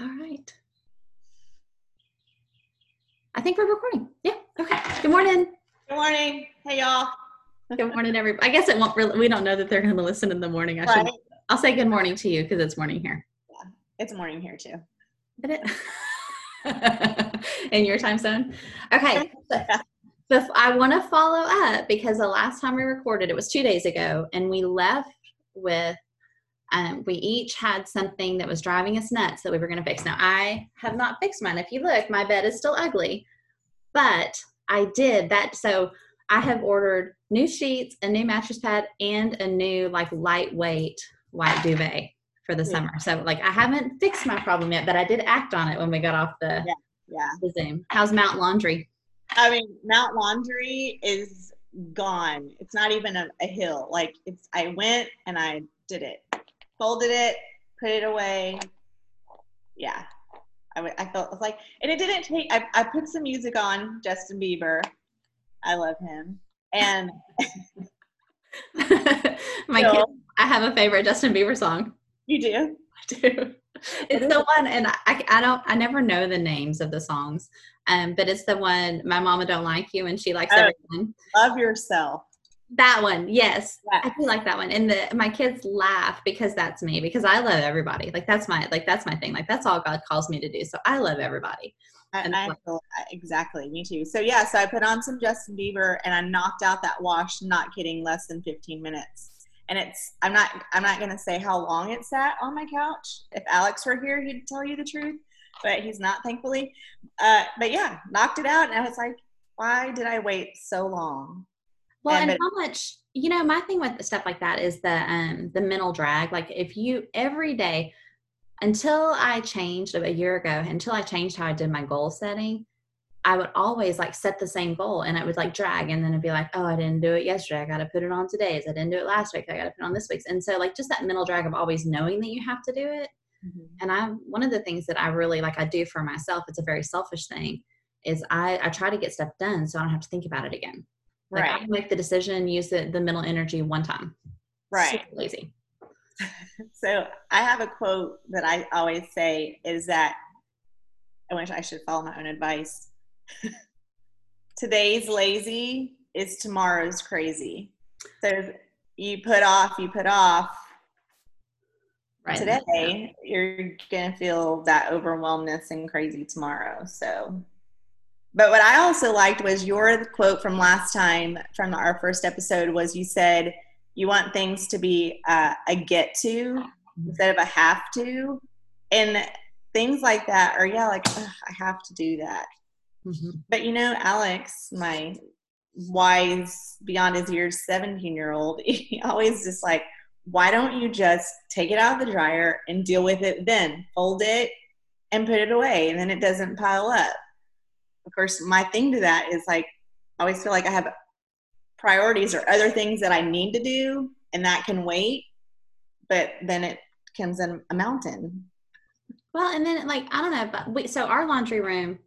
All right. I think we're recording. Yeah. Okay. Good morning. Good morning. Hey y'all. Good morning, everybody. I guess it won't really, we don't know that they're going to listen in the morning. I should. I'll say good morning to you because it's morning here. Yeah. It's morning here too. Did it? in your time zone? Okay. But I want to follow up because the last time we recorded, it was two days ago, and we left with um, we each had something that was driving us nuts that we were going to fix. Now, I have not fixed mine. If you look, my bed is still ugly, but I did that. So I have ordered new sheets, a new mattress pad, and a new like lightweight white duvet for the Yeah. summer. So like I haven't fixed my problem yet, but I did act on it when we got off the, Yeah. the Zoom. How's Mount Laundry? I mean, Mount Laundry is gone. It's not even a, a hill. Like it's I went and I did it. Folded it, put it away. Yeah. I, I felt like, and it didn't take, I, I put some music on, Justin Bieber. I love him. And my So- I have a favorite Justin Bieber song. you do? I do. It's the one, and I, I don't, I never know the names of the songs, um, but it's the one. My mama don't like you, and she likes Oh. everyone. Love yourself. That one, yes, Yeah. I do like that one. And the my kids laugh because that's me because I love everybody. Like that's my like that's my thing. Like that's all God calls me to do. So I love everybody. I, And I feel, exactly, me too. So yeah, so I put on some Justin Bieber and I knocked out that wash. Not kidding, less than 15 minutes. And it's I'm not I'm not gonna say how long it sat on my couch. If Alex were here, he'd tell you the truth, but he's not, thankfully. Uh, but yeah, knocked it out, and I was like, why did I wait so long? Well, And and how much you know, my thing with stuff like that is the um the mental drag. Like if you every day until I changed a year ago, until I changed how I did my goal setting, I would always like set the same goal and it would like drag and then it'd be like, oh, I didn't do it yesterday. I got to put it on today's. I didn't do it last week. I got to put it on this week's. And so like just that mental drag of always knowing that you have to do it. And I one of the things that I really like I do for myself, it's a very selfish thing, is I, I try to get stuff done so I don't have to think about it again. Like I Right, make the decision, use the, the mental energy one time. right. Super lazy. So I have a quote that I always say is that I wish I should follow my own advice. Today's lazy is tomorrow's crazy. So you put off, you put off. Right. Today, you're gonna feel that overwhelmness and crazy tomorrow. So, but what I also liked was your quote from last time from our first episode was you said you want things to be uh, a get to instead of a have to, and things like that are yeah, like I have to do that. Mhm. But you know, Alex, my wise beyond his years 17 year old, he always just like, why don't you just take it out of the dryer and deal with it then? Fold it and put it away, and then it doesn't pile up. Of course, my thing to that is like, I always feel like I have priorities or other things that I need to do, and that can wait. But then it comes in a mountain. Well, and then like I don't know, but we, so our laundry room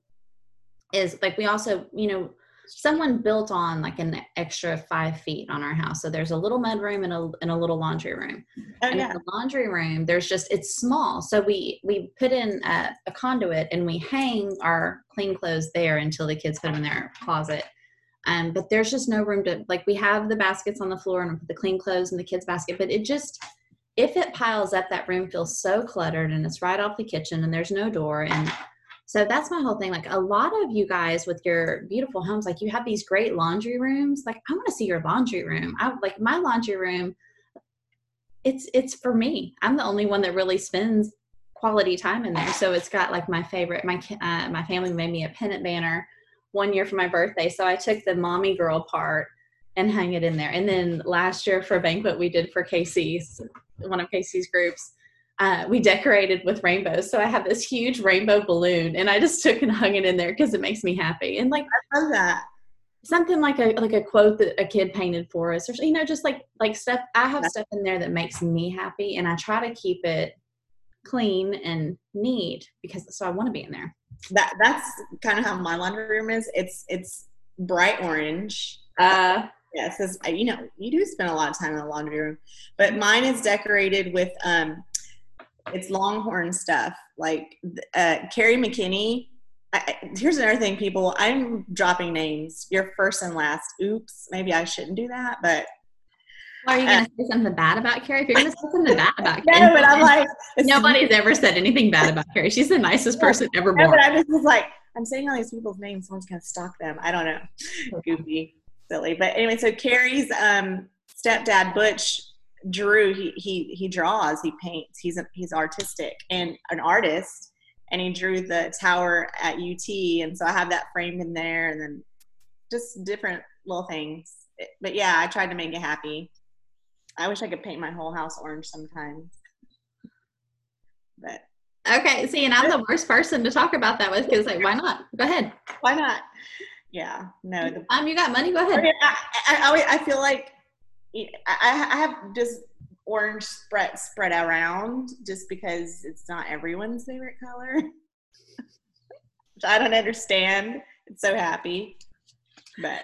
is like we also you know someone built on like an extra five feet on our house. So there's a little mud room and a and a little laundry room. Oh and in yeah, the laundry room there's just it's small so we we put in a, a conduit and we hang our clean clothes there until the kids put them in their closet um, but there's just no room to like we have the baskets on the floor and we put the clean clothes in the kids basket but it just if it piles up that room feels so cluttered and it's right off the kitchen and there's no door and so that's my whole thing like a lot of you guys with your beautiful homes like you have these great laundry rooms like i want to see your laundry room i like my laundry room it's it's for me. I'm the only one that really spends quality time in there. So it's got like my favorite. My uh, my family made me a pennant banner one year for my birthday, so I took the mommy girl part and hung it in there. And then last year for a banquet we did for Casey's one of Casey's groups. Uh, we decorated with rainbows. So I have this huge rainbow balloon and I just took and hung it in there because it makes me happy. And like I love that. something like a like a quote that a kid painted for us or you know just like like stuff i have stuff in there that makes me happy and i try to keep it clean and neat because so i want to be in there That that's kind of how my laundry room is. It's it's bright orange. uh Yes, because you know you do spend a lot of time in the laundry room, but mine is decorated with um It's Longhorn stuff. Like uh, Carrie McKinney. I, here's another thing, people. I'm dropping names. Your first and last. Oops. Maybe I shouldn't do that, but are you going to say something bad about Carrie? If you're going to say something bad about Carrie, no, but I'm like, nobody's ever said anything bad about Carrie. She's the nicest person ever born. No, but I'm just was like, I'm saying all these people's names. Someone's to stalk them. I don't know. Goofy, silly. But anyway, so Carrie's um, stepdad Butch Drew. He he he draws. He paints. He's a, he's artistic and an artist. And he drew the tower at UT, and so I have that framed in there, and then just different little things. But yeah, I tried to make it happy. I wish I could paint my whole house orange sometimes. But okay, see, and I'm the worst person to talk about that with because, like, why not? Go ahead. Why not? Yeah, no. The, um, you got money. Go ahead. I, I, I, feel like I, I have just orange spread spread around just because it's not everyone's favorite color. Which I don't understand. It's so happy, but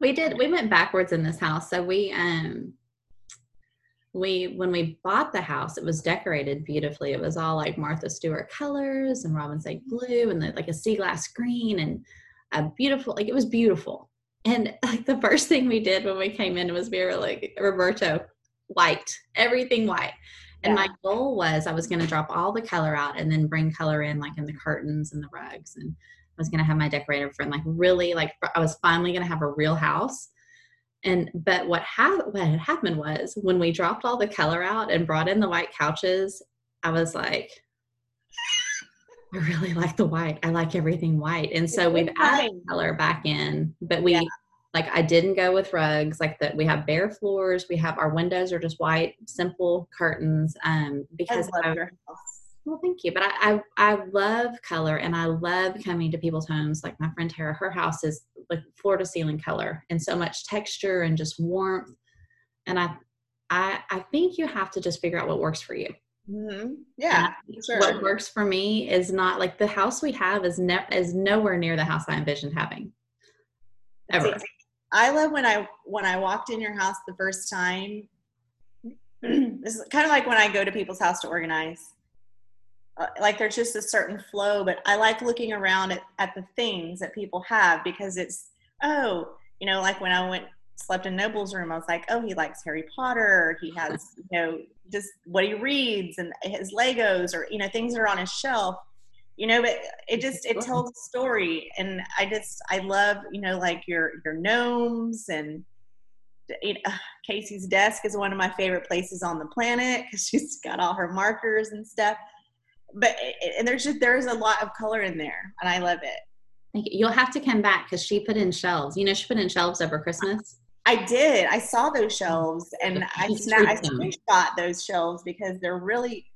we did. We went backwards in this house, so we um we when we bought the house it was decorated beautifully it was all like martha stewart colors and robin's egg blue and the, like a sea glass green and a beautiful like it was beautiful and like the first thing we did when we came in was we were like roberto white everything white. And yeah. my goal was i was going to drop all the color out and then bring color in like in the curtains and the rugs. And i was going to have my decorator friend like really like i was finally going to have a real house. And but what, ha- what had happened was when we dropped all the color out and brought in the white couches, I was like, I really like the white. I like everything white. And so we've added color back in, but we yeah. like I didn't go with rugs like that. We have bare floors. We have our windows are just white, simple curtains. Um, because I love I. Well, thank you. But I, I, I love color and I love coming to people's homes. Like my friend Tara, her house is like floor to ceiling color and so much texture and just warmth. And I, I, I think you have to just figure out what works for you. Mm-hmm. Yeah, sure. What works for me is not like the house we have is ne- is nowhere near the house I envisioned having. Ever. I love when I when I walked in your house the first time. this is kind of like when I go to people's house to organize uh, like there's just a certain flow but i like looking around at, at the things that people have because it's oh you know like when i went slept in noble's room i was like oh he likes harry potter. He has you know just what he reads and his legos or you know things that are on his shelf. You know but it just it tells a story. And i just i love you know like your your gnomes and you know, casey's desk is one of my favorite places on the planet because she's got all her markers and stuff. But and there's just there's a lot of color in there and i love it. You'll have to come back because she put in shelves. You know she put in shelves over christmas i did i saw those shelves and i snap, i screenshot those shelves because they're really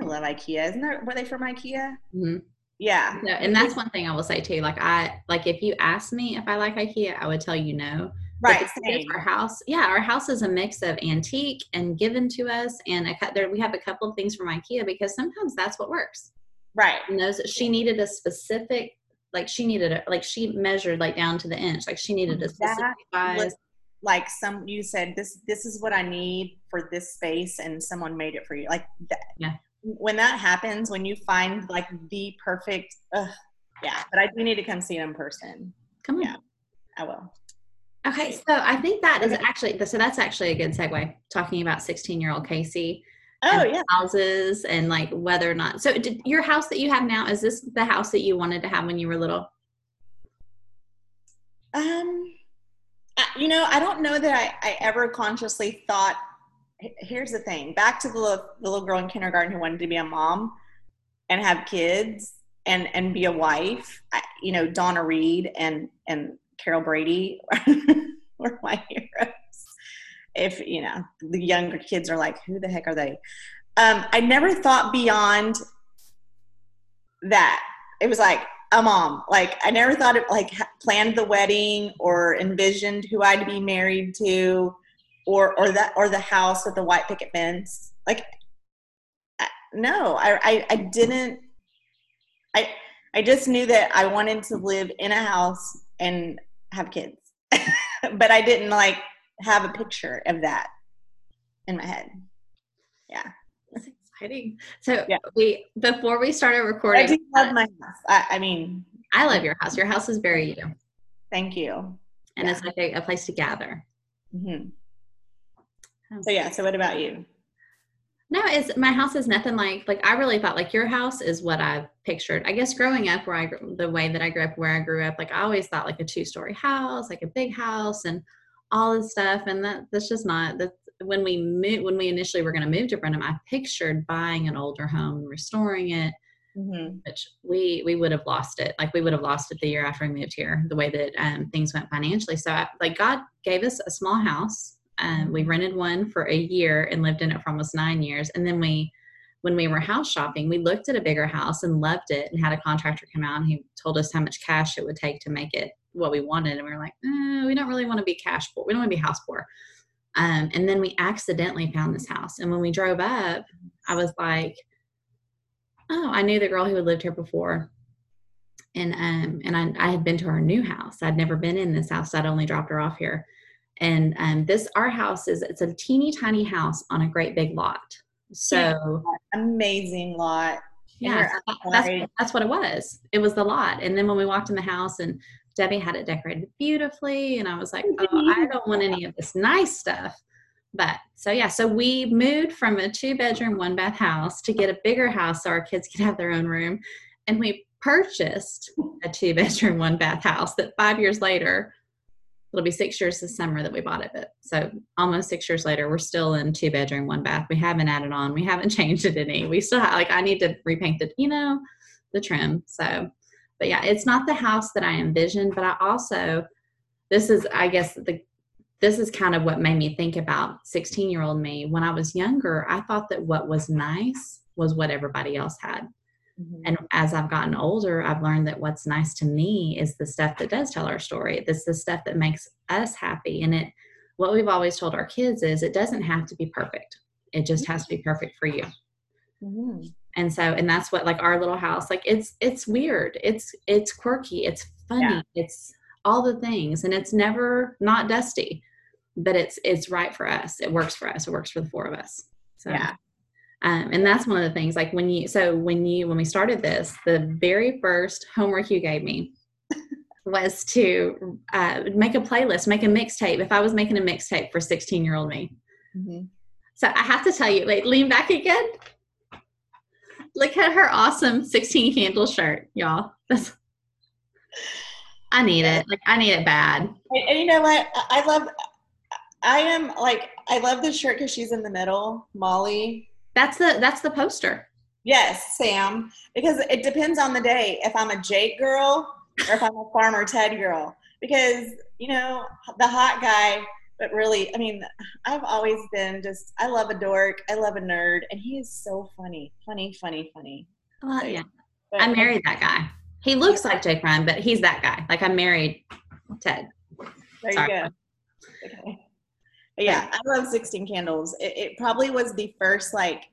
i love ikea isn't that were they from ikea mm-hmm. yeah and that's one thing i will say too like i like if you ask me if i like ikea i would tell you no Right. Our house, yeah, our house is a mix of antique and given to us, and a, there we have a couple of things from IKEA because sometimes that's what works. Right. And those she needed a specific, like she needed a, like she measured like down to the inch, like she needed a specific that size. Like some you said this this is what I need for this space, and someone made it for you. Like that. Yeah. When that happens, when you find like the perfect, uh, yeah. But I do need to come see it in person. Come on. Yeah, I will. Okay, so I think that is actually so that's actually a good segue talking about 16 year old Casey. Oh yeah, houses and like whether or not. So did your house that you have now is this the house that you wanted to have when you were little? Um, you know, I don't know that I, I ever consciously thought. Here's the thing: back to the little, the little girl in kindergarten who wanted to be a mom and have kids and and be a wife. You know, Donna Reed and and Carol Brady were my heroes. If you know the younger kids are like, who the heck are they? Um, I never thought beyond that. It was like a mom. Like I never thought of like planned the wedding or envisioned who I'd be married to, or or that or the house with the white picket fence. Like no, I, I, I didn't. I I just knew that I wanted to live in a house and have kids. but I didn't like have a picture of that in my head. Yeah. Exciting. So Yeah. we before we started I recording, do love my house. I, I mean, I love your house. Your house is very you, thank you. and Yeah. it's like a, a place to gather. hmm So yeah. So what about you? No, it's my house is nothing like like I really thought like your house is what I pictured. I guess growing up where I the way that I grew up where I grew up, like I always thought like a two story house, like a big house, and all this stuff. And that that's just not that. When we moved, when we initially were going to move to Brenham, I pictured buying an older home and restoring it, hmm which we we would have lost it. Like we would have lost it the year after we moved here, the way that um, things went financially. So I, like God gave us a small house. and we rented one for a year and lived in it for almost nine years. And then we, when we were house shopping, we looked at a bigger house and loved it and had a contractor come out and he told us how much cash it would take to make it what we wanted. And we were like, eh, we don't really want to be cash poor. We don't want to be house poor. Um, and then we accidentally found this house. And when we drove up, I was like, oh, I knew the girl who had lived here before. And um, and I, I had been to her new house. I'd never been in this house. I'd only dropped her off here. And um, this our house is it's a teeny tiny house on a great big lot. So Amazing lot. yeah, you're so that- that's, that's what it was. It was the lot. And then when we walked in the house and Debbie had it decorated beautifully, and I was like, oh, I don't want any of this nice stuff. But so yeah, so we moved from a two bedroom, one bath house to get a bigger house so our kids could have their own room. And we purchased a two bedroom, one bath house that five years later, it'll be six years this summer that we bought it. But so almost six years later, we're still in two bedroom, one bath. We haven't added on, we haven't changed it any. We still have, like, I need to repaint the, you know, the trim. So, but yeah, it's not the house that I envisioned, but I also, this is, I guess, the, this is kind of what made me think about 16 year old me. When I was younger, I thought that what was nice was what everybody else had. Mhm. And as I've gotten older, I've learned that what's nice to me is the stuff that does tell our story. This the stuff that makes us happy. And it what we've always told our kids is it doesn't have to be perfect. It just has to be perfect for you. Mhm. And so and that's what like our little house, like it's it's weird. It's it's quirky, it's funny, Yeah. it's all the things. And it's never not dusty. But it's it's right for us. It works for us. It works for the four of us. So Yeah. um, and that's one of the things like when you so when you when we started this the very first homework you gave me was to uh, make a playlist make a mixtape if i was making a mixtape for 16 year old me Mhm. so i have to tell you like lean back again look at her awesome 16 candle shirt y'all that's i need it like i need it bad And, and you know what? I I love. I am like I love this shirt because she's in the middle, Molly. that's the that's the poster Yes, Sam. Because it depends on the day. If I'm a Jake girl or if I'm a Farmer Ted girl. Because you know the hot guy, but really, I mean, I've always been just. I love a dork. I love a nerd, and he is so funny, funny, funny, funny. well, So, yeah But- I married that guy. He looks like Jake Ryan, but he's that guy. Like I married Ted. There Sorry. you go. Okay. But yeah, I love 16 Candles. It, it probably was the first like,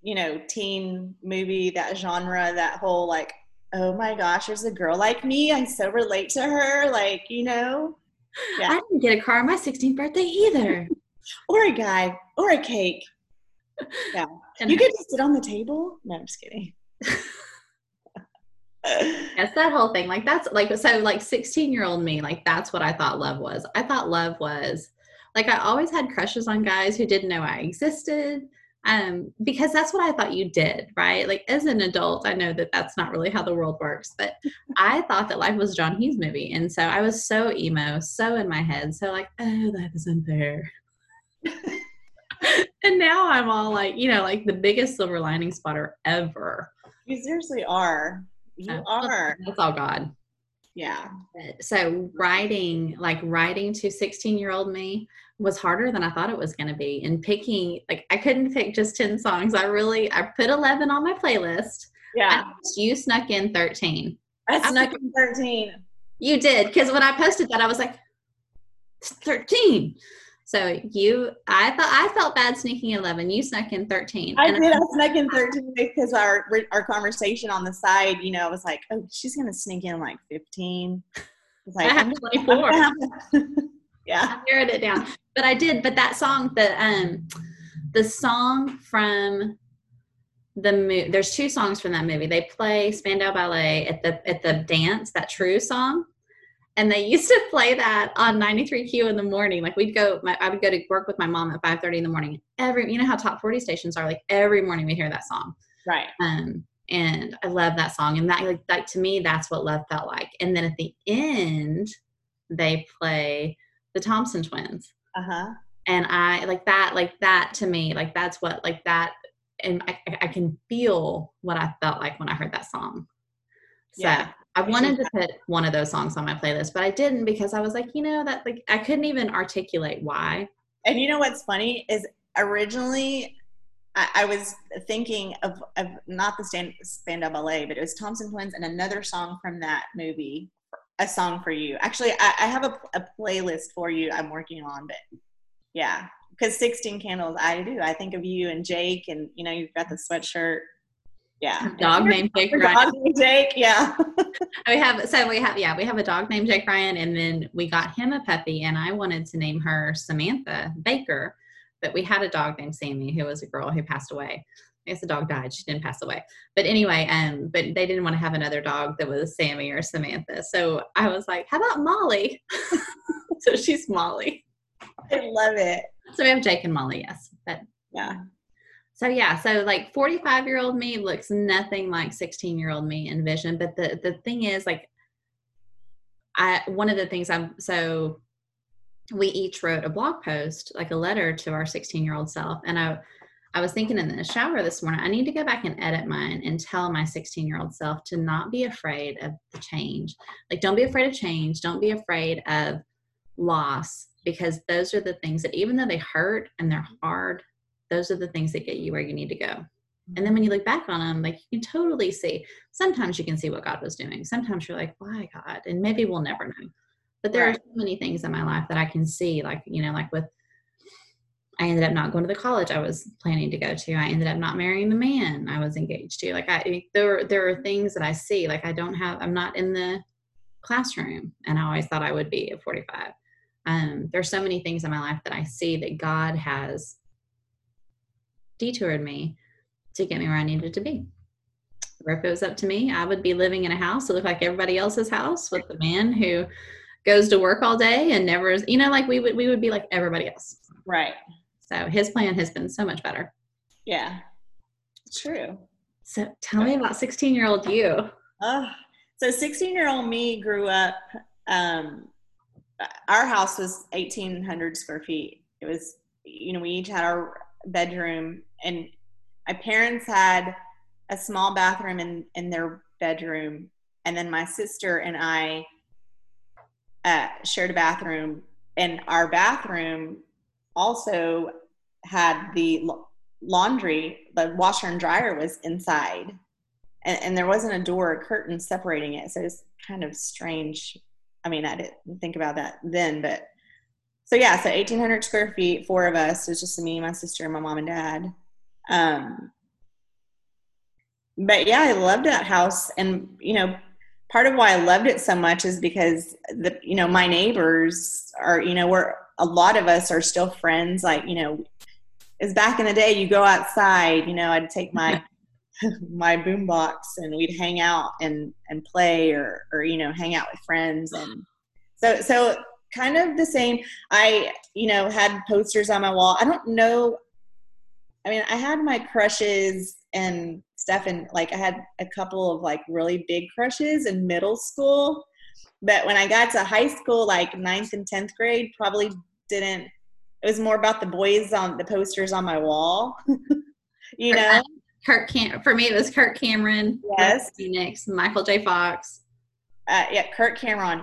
you know, teen movie, that genre, that whole like, oh my gosh, there's a girl like me. I so relate to her. Like, you know, Yeah. I didn't get a car on my 16th birthday either. or a guy or a cake. Yeah. And You get just sit on the table. No, I'm just kidding. yes, that whole thing. Like that's like so like 16 year old me, like that's what I thought love was. I thought love was like I always had crushes on guys who didn't know I existed. Um, because that's what I thought you did, right? Like as an adult, I know that that's not really how the world works, but I thought that life was John Hughes movie, and so I was so emo, so in my head, so like, oh, life is unfair. and now I'm all like, you know, like the biggest silver lining spotter ever. you seriously are. You Uh, are. That's all God. Yeah. so writing like writing to 16 year old me was harder than i thought it was going to be. And picking like i couldn't pick just 10 songs. I really i put 11 on my playlist. Yeah. you snuck in 13 I snuck in 13. you did because when i posted that i was like 13 so you i thought i felt bad sneaking 11 you snuck in 13 I did. I snuck in 13 because our our conversation on the side, you know, I was like, oh, she's gonna sneak in like 15. I was i like, have I'm 24 gonna have to- yeah. I narrowed it down. But I did. But that song, the um, the song from the movie. There's two songs from that movie. They play Spandau Ballet at the at the dance, that True song, and they used to play that on 93Q in the morning. Like we'd go, my, I would go to work with my mom at 5:30 in the morning. Every, you know how top 40 stations are. Like every morning we hear that song. Right. Um, and I love that song. And that, like, that to me, that's what love felt like. And then at the end, they play the Thompson Twins. Uh huh. And I like that, like that to me, like that's what, like that, and I, I can feel what I felt like when I heard that song. So Yeah. I wanted to put one of those songs on my playlist, but I didn't because I was like, you know, that like I couldn't even articulate why. And you know what's funny is originally I, I was thinking of, of not the stand, Spandau Ballet, but it was Thompson Twins and another song from that movie, a song for you. Actually, I, I have a, a playlist for you I'm working on, but yeah, because 16 Candles, I do. I think of you and Jake, and you know, you've got the sweatshirt. Yeah. Dog named Jake Ryan. dog named Jake, yeah. We have so we have yeah we have a dog named Jake Ryan, and then we got him a puppy, and I wanted to name her Samantha Baker, but we had a dog named Sammy who was a girl who passed away. I guess the dog died; she didn't pass away. But anyway, um, but they didn't want to have another dog that was Sammy or Samantha, so I was like, how about Molly? so she's Molly. I love it. So we have Jake and Molly, yes, but Yeah. so yeah, so like 45 year old me looks nothing like 16 year old me in vision. But the the thing is, like, I one of the things I'm so we each wrote a blog post, like a letter to our 16 year old self, and I I was thinking in the shower this morning, I need to go back and edit mine and tell my 16 year old self to not be afraid of the change. Like, don't be afraid of change. Don't be afraid of loss because those are the things that even though they hurt and they're hard, those are the things that get you where you need to go. And then when you look back on them, like you can totally see. Sometimes you can see what God was doing. Sometimes you're like, why God? And maybe we'll never know. But there are so many things in my life that I can see, like, you know, like with I ended up not going to the college I was planning to go to. I ended up not marrying the man I was engaged to. Like I there there are things that I see. Like I don't have I'm not in the classroom and I always thought I would be at 45. Um, there's so many things in my life that I see that God has detoured me to get me where I needed to be. Or if it was up to me, I would be living in a house that looked like everybody else's house with the man who goes to work all day and never is, you know, like we would we would be like everybody else. Right. So his plan has been so much better. Yeah. True. So tell me about 16 year old you. Oh, so 16 year old me grew up. Um, our house was 1,800 square feet. It was, you know, we each had our bedroom, and my parents had a small bathroom in, in their bedroom. And then my sister and I uh, shared a bathroom, and our bathroom also had the laundry, the washer and dryer was inside and, and there wasn't a door or curtain separating it. So it's kind of strange. I mean, I didn't think about that then, but so yeah, so 1,800 square feet, four of us. It was just me, my sister, my mom and dad. Um, but yeah, I loved that house, and you know, part of why I loved it so much is because the you know my neighbors are you know we're a lot of us are still friends. Like you know, is back in the day, you go outside. You know, I'd take my my boombox and we'd hang out and and play or or you know hang out with friends and so so kind of the same i you know had posters on my wall i don't know i mean i had my crushes and stuff and like i had a couple of like really big crushes in middle school but when i got to high school like ninth and 10th grade probably didn't it was more about the boys on the posters on my wall you know Kurt Cam for me it was Kurt Cameron, Yes. Phoenix, Michael J. Fox. uh, yeah, Kirk Cameron,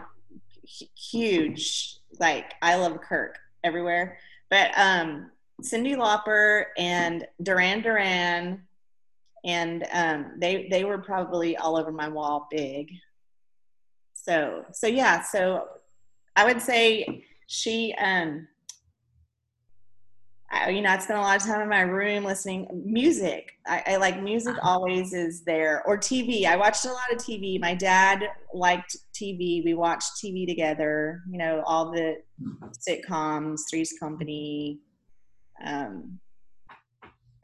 huge. Like I love Kirk everywhere, but um, Cyndi Lauper and Duran Duran, and um, they they were probably all over my wall, big. So so yeah, so I would say she um. I, you know, I spent a lot of time in my room listening music. I, I like music always is there or TV. I watched a lot of TV. My dad liked TV. We watched TV together. You know, all the sitcoms, Three's Company. Um,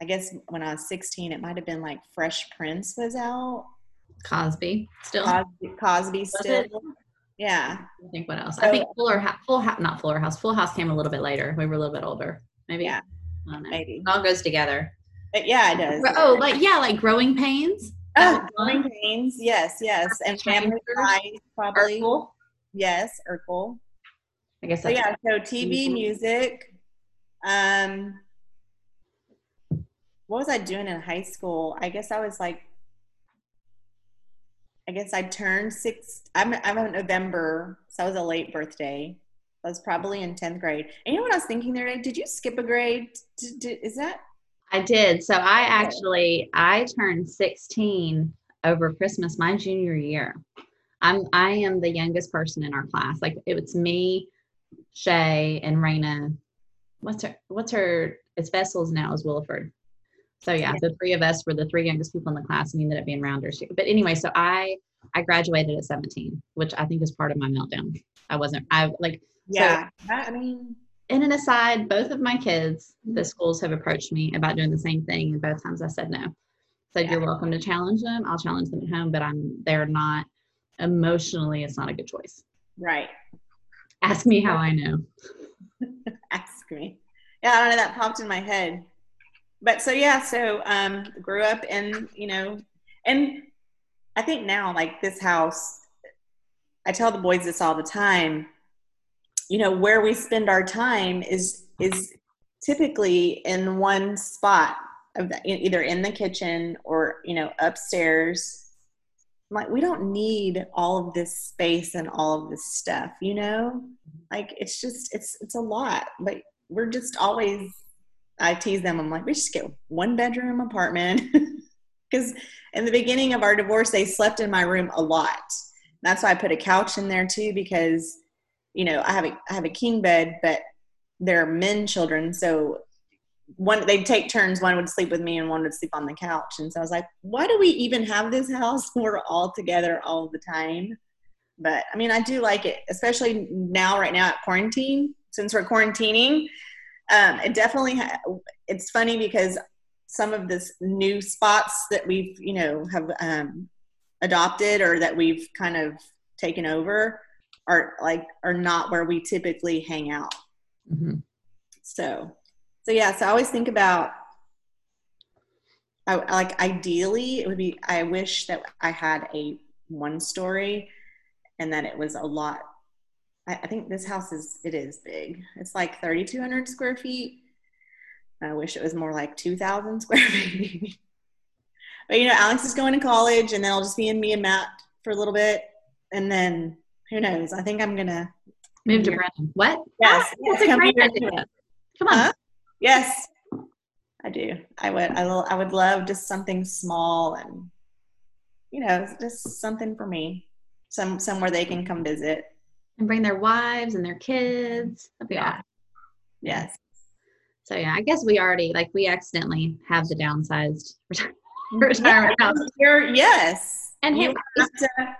I guess when I was 16, it might have been like Fresh Prince was out. Cosby still. Cosby, Cosby still. Yeah. I think what else? So- I think Fuller House, Full House, not Fuller House. Full House came a little bit later. We were a little bit older. Maybe. Yeah. I don't know. Maybe. It all goes together. But yeah, it does. Oh, like yeah, like Growing Pains. Oh, Growing fun. Pains. Yes, yes. And Family. Ties, probably. Urkel. Yes, Urkel. I guess So yeah, so TV, music. Um, what was I doing in high school? I guess I was like, I guess I turned six. I'm I'm a November, so I was a late birthday. I was probably in tenth grade. And you know what I was thinking the other day? Did you skip a grade? Did, did, is that I did. So I actually I turned 16 over Christmas my junior year. I'm I am the youngest person in our class. Like it was me, Shay, and Raina. What's her what's her it's Vessels now is Williford. So yeah, the three of us were the three youngest people in the class and ended up being rounders. But anyway, so I I graduated at 17, which I think is part of my meltdown. I wasn't I like yeah? I mean, in an aside, both of my kids, mm-hmm. the schools have approached me about doing the same thing, and both times I said no. Said you're welcome to challenge them. I'll challenge them at home, but I'm they're not emotionally. It's not a good choice. right. Ask me how I know. Ask me. Yeah, I don't know. That popped in my head. But so yeah, so um, grew up in you know, and I think now like this house, I tell the boys this all the time. You know, where we spend our time is is typically in one spot of the, either in the kitchen or you know upstairs. Like we don't need all of this space and all of this stuff, you know like it's just it's it's a lot like we're just always i tease them. I'm like we just get one bedroom apartment. Because in the beginning of our divorce they slept in my room a lot. That's why i put a couch in there too because you know i have a i have a king bed but they're men children. So one they'd take turns. One would sleep with me and one would sleep on the couch. And so i was like why do we even have this house? We're all together all the time. But I mean, I do like it, especially now, right now at quarantine, since we're quarantining. Um, it definitely, ha- it's funny because some of this new spots that we've, you know, have um, adopted or that we've kind of taken over are like, are not where we typically hang out. Mhm. So, so yeah, so I always think about, I, like ideally it would be, I wish that I had a one story and that it was a lot. I, I think this house is, it is big. It's like 3,200 square feet. I wish it was more like 2,000 square feet. but you know, Alex is going to college and then I'll just be in me and Matt for a little bit. And then who knows? I think I'm going to, Move to. Brenham. What? yes, Ah, yes, a come great here. idea. Come on. Huh? Yes, I do. I would. I, will, I would love just something small and, you know, just something for me. Some somewhere they can come visit. And bring their wives and their kids. That'd be Yeah. awesome. Yes. So yeah, I guess we already like we accidentally have the downsized reti- mm-hmm. retirement house. You're, yes. And you hey, to,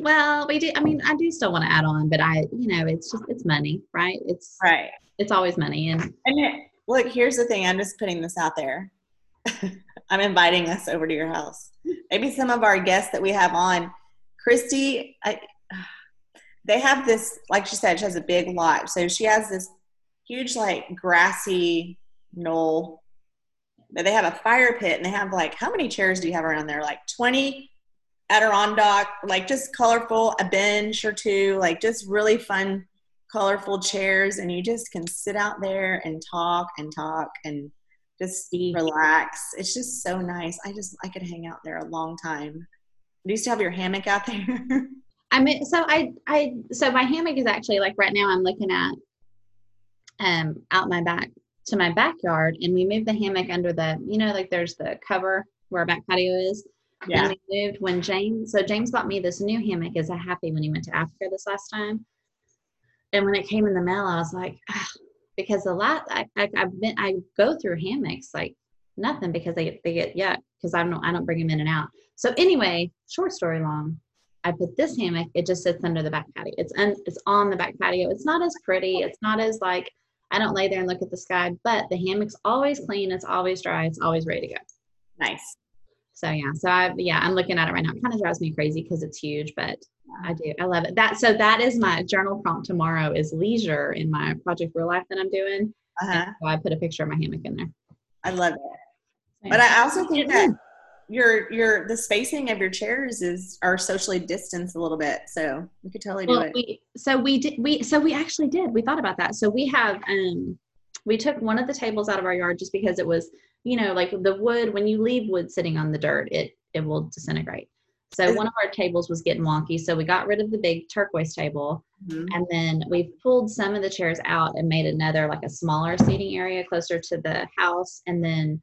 well, we do. I mean, I do still want to add on, but I, you know, it's just it's money, right? It's right. it's always money, and And it- look, here's the thing. I'm just putting this out there. I'm inviting us over to your house. Maybe some of our guests that we have on, Christy, I, they have this, like she said, she has a big lot. So she has this huge, like, grassy knoll. But they have a fire pit and they have, like, how many chairs do you have around there? Like 20 Adirondack, like, just colorful, a bench or two, like, just really fun colorful chairs and you just can sit out there and talk and talk and just relax. It's just so nice. I just I could hang out there a long time. Do you still have your hammock out there. I mean, so I, I, so my hammock is actually like right now I'm looking at, um, out my back to my backyard, and we moved the hammock under the, you know, like there's the cover where our back patio is. yeah. And we moved when James, so James bought me this new hammock as a happy when he went to Africa this last time. And when it came in the mail, I was like, ah, because a lot, I, I I've been I go through hammocks like nothing because they they get yuck because I don't I don't bring them in and out. So anyway, short story long, I put this hammock. It just sits under the back patio. It's un, it's on the back patio. It's not as pretty. It's not as like I don't lay there and look at the sky, but the hammock's always clean. It's always dry. It's always ready to go. Nice. So yeah, so I yeah, I'm looking at it right now. It kind of drives me crazy because it's huge, but I do. I love it. That so that is my journal prompt tomorrow is leisure in my project real life that I'm doing. Uh-huh. So I put a picture of my hammock in there. I love it. But I also think that your your the spacing of your chairs is are socially distanced a little bit, so we could totally do well, it. we so we did we so we actually did. We thought about that. So we have um we took one of the tables out of our yard just because it was you know like the wood when you leave wood sitting on the dirt it it will disintegrate. So one of our tables was getting wonky, so we got rid of the big turquoise table Mhm. And then we pulled some of the chairs out and made another, like a smaller seating area closer to the house. And then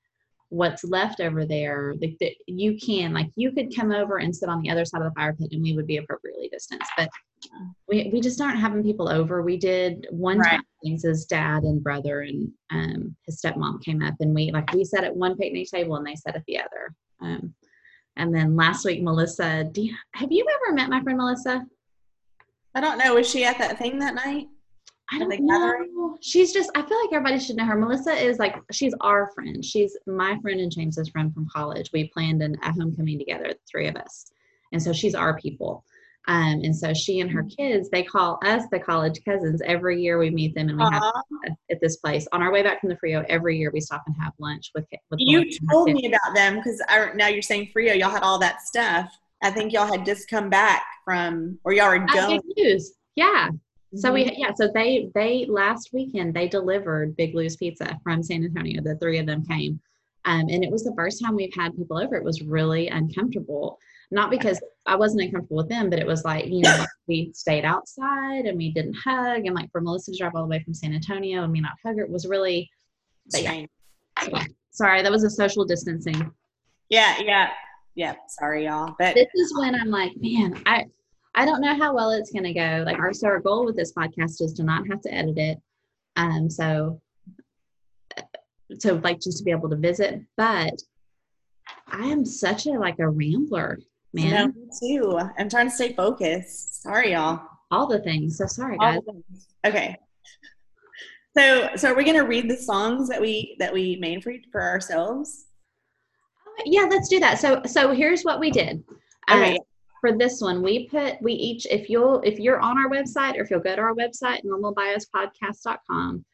what's left over there, like the, you can, like, you could come over and sit on the other side of the fire pit and we would be appropriately distanced. But we, we just aren't having people over. We did one Right. time things his dad and brother and um, his stepmom came up and we, like, we sat at one picnic table and they sat at the other. Um, and then last week, Melissa, do you, have you ever met my friend Melissa? I don't know. Was she at that thing that night? I don't know. She's just, I feel like everybody should know her. Melissa is like, she's our friend. She's my friend and James's friend from college. We planned an, a homecoming together, the three of us. And so she's our people. Um, and so she and her Mm-hmm. kids, they call us the college cousins. Every year we meet them and we have at this place. On our way back from the Frio, every year we stop and have lunch with, with You Melissa and her told me about them because I now you're saying Frio, y'all had all that stuff. I think y'all had just come back from, or y'all were going. Yeah. So we yeah, so they they last weekend they delivered Big Lou's Pizza from San Antonio. The three of them came. Um, and it was the first time we've had people over. It was really uncomfortable. Not because I wasn't uncomfortable with them, but it was like, you know, like we stayed outside and we didn't hug. And like for Melissa to drive all the way from San Antonio and me not hug her, it was really yeah. Sorry, that was a social distancing. Yeah, yeah, yeah. Sorry, y'all. But this is when I'm like, man, I I don't know how well it's gonna go. Like our so our goal with this podcast is to not have to edit it. Um so so like just to be able to visit. But I am such a like a rambler, man. me too. I'm trying to stay focused. Sorry, y'all. All the things. So sorry guys. Okay. So, so are we gonna read the songs that we that we made for for ourselves? Yeah, let's do that. So so here's what we did. Uh, Okay. For this one, we put we each if you'll if you're on our website or if you'll go to our website, normalbiospodcast.com,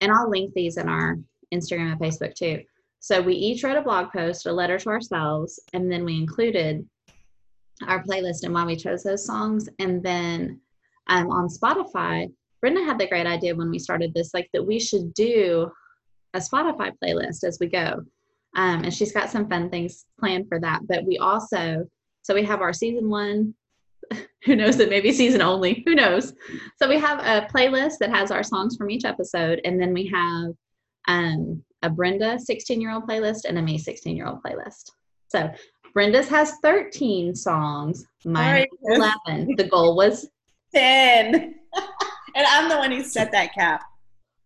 and I'll link these in our Instagram and Facebook too. So we each wrote a blog post, a letter to ourselves, and then we included our playlist and why we chose those songs. And then um, on Spotify, Brenda had the great idea when we started this, like that we should do a Spotify playlist as we go. Um, and she's got some fun things planned for that. But we also, so we have our season one. Who knows? It may be season only. Who knows? So we have a playlist that has our songs from each episode, and then we have um, a Brenda 16 year old playlist and a me 16 year old playlist. So Brenda's has 13 songs. Mine has 11. The goal was Ten. and I'm the one who set that cap.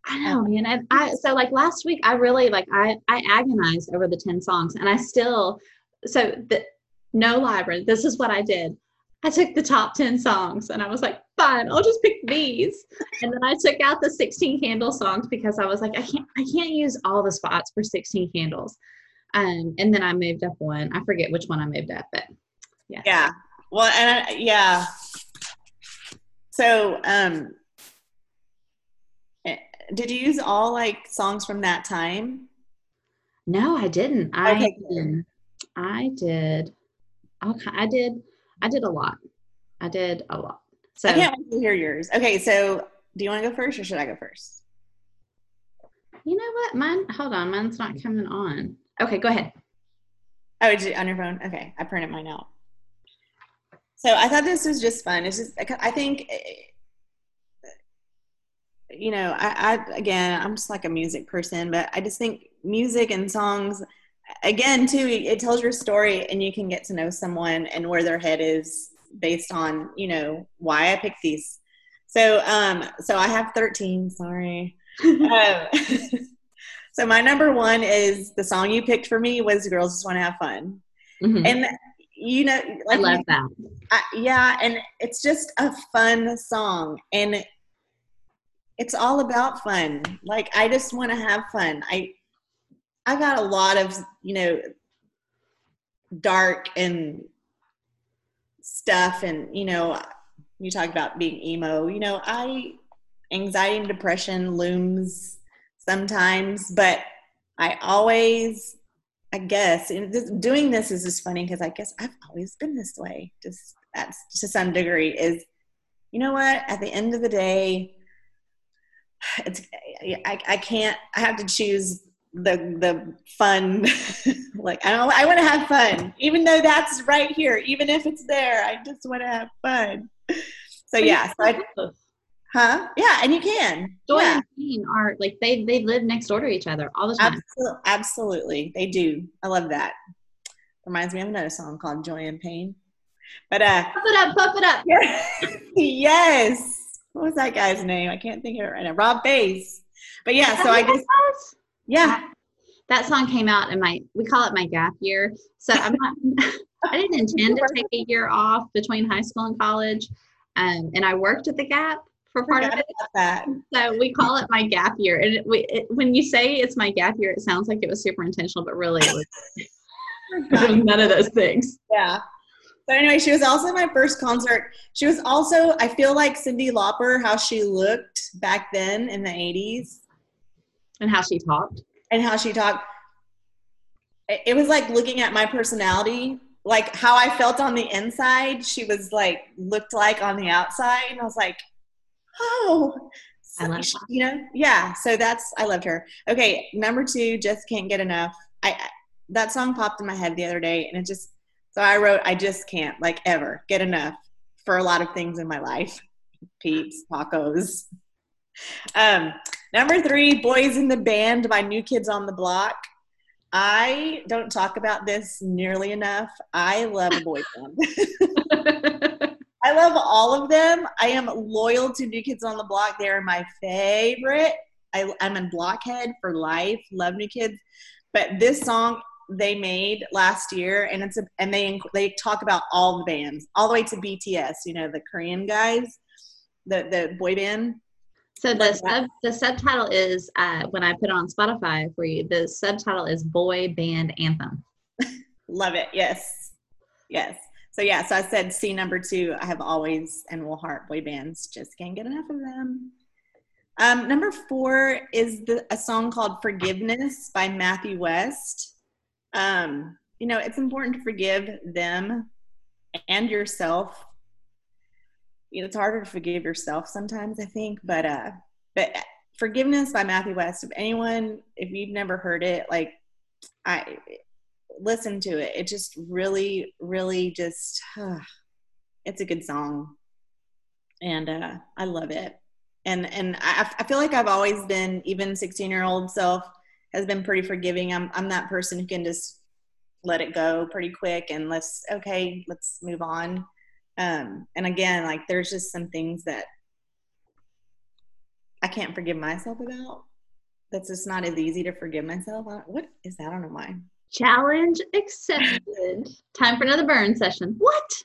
I know, man. And I so like last week, I really like I I agonized over the ten songs, and I still so the no library. This is what I did. I took the top ten songs, and I was like, fine, I'll just pick these. And then I took out the sixteen candle songs because I was like, I can't I can't use all the spots for sixteen candles. Um, and then I moved up one. I forget which one I moved up, but yeah. Yeah. Well, and I, yeah. So, um, eh, did you use all like songs from that time? No, I didn't. I Okay, did. I did. Okay, I did. I did a lot. I did a lot. So I can't wait to hear yours. Okay, so do you want to go first or should I go first? you know what? Mine. Hold on. Mine's not coming on. Okay, go ahead. Oh, it on your phone? Okay, I printed mine out. So I thought this was just fun. It's just I think, you know, I, I again I'm just like a music person, but I just think music and songs, again too, it tells your story and you can get to know someone and where their head is based on you know why I picked these. So um, so I have 13. Sorry. um, so my number one is the song you picked for me was "Girls Just Want to Have Fun," Mhm. and you know, I love that. I, yeah, and it's just a fun song, and it's all about fun. Like I just want to have fun. I I got a lot of, you know, dark and stuff and, you know, you talk about being emo, you know, I anxiety and depression looms sometimes, but I always I guess and doing this is just funny because I guess I've always been this way, just that's to some degree. Is you know what? At the end of the day, it's I, I can't. I have to choose the the fun. like I don't. I want to have fun, even though that's right here. Even if it's there, I just want to have fun. So yeah. So I, Huh? Yeah, and you can. Joy yeah. and Pain are like they they live next door to each other all the time. Absolutely, absolutely, they do. I love that. Reminds me of another song called Joy and Pain. But uh, puff it up, puff it up. yes. What was that guy's name? I can't think of it right now. Rob Base. But yeah, so I just yeah. That song came out in my we call it my gap year. So I'm not I didn't intend to take a year off between high school and college. Um, and I worked at the Gap for part of it. That. So we call it my gap year. And it, we, it, when you say it's my gap year, it sounds like it was super intentional, but really it was, it was none of those things. Yeah. So anyway, she was also my first concert. She was also, I feel like Cyndi Lauper, how she looked back then in the 80s. And how she talked. And how she talked. It was like looking at my personality like how I felt on the inside, she was like looked like on the outside. And I was like, oh, I love you know, yeah. So that's I loved her. Okay, number two, just can't get enough. I, I that song popped in my head the other day, and it just so I wrote, I just can't like ever get enough for a lot of things in my life. Peeps, tacos. Um, number three, Boys in the Band by New Kids on the Block. I don't talk about this nearly enough. I love a boy band. I love all of them. I am loyal to New Kids on the Block. They are my favorite. I, I'm a blockhead for life. Love New Kids, but this song they made last year, and it's a, and they they talk about all the bands, all the way to BTS. You know the Korean guys, the the boy band. So the sub, the subtitle is uh, when I put it on Spotify for you. The subtitle is "Boy Band Anthem." Love it. Yes, yes. So yeah, so I said C number two. I have always and will heart boy bands. Just can't get enough of them. Um, number four is the, a song called "Forgiveness" by Matthew West. Um, you know, it's important to forgive them and yourself. It's harder to forgive yourself sometimes, I think, but uh, but "Forgiveness" by Matthew West. If anyone, if you've never heard it, like I listen to it. It just really, really just, uh, it's a good song. And uh, I love it. And, and I, I feel like I've always been, even 16 year old self has been pretty forgiving. I'm, I'm that person who can just let it go pretty quick and let's, okay, let's move on. Um, and again, like there's just some things that I can't forgive myself about. That's just not as easy to forgive myself. What is that? I don't know why. Challenge accepted. Time for another burn session. What?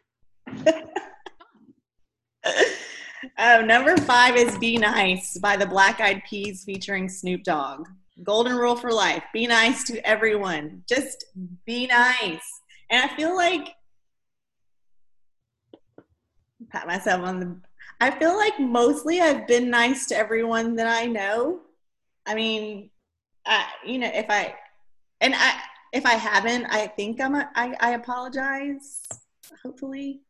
oh, number five is Be Nice by the Black Eyed Peas featuring Snoop Dogg. Golden rule for life be nice to everyone. Just be nice. And I feel like, pat myself on the, I feel like mostly I've been nice to everyone that I know. I mean, I, you know, if I, and I, if I haven't, I think I'm a, I, I apologize. Hopefully,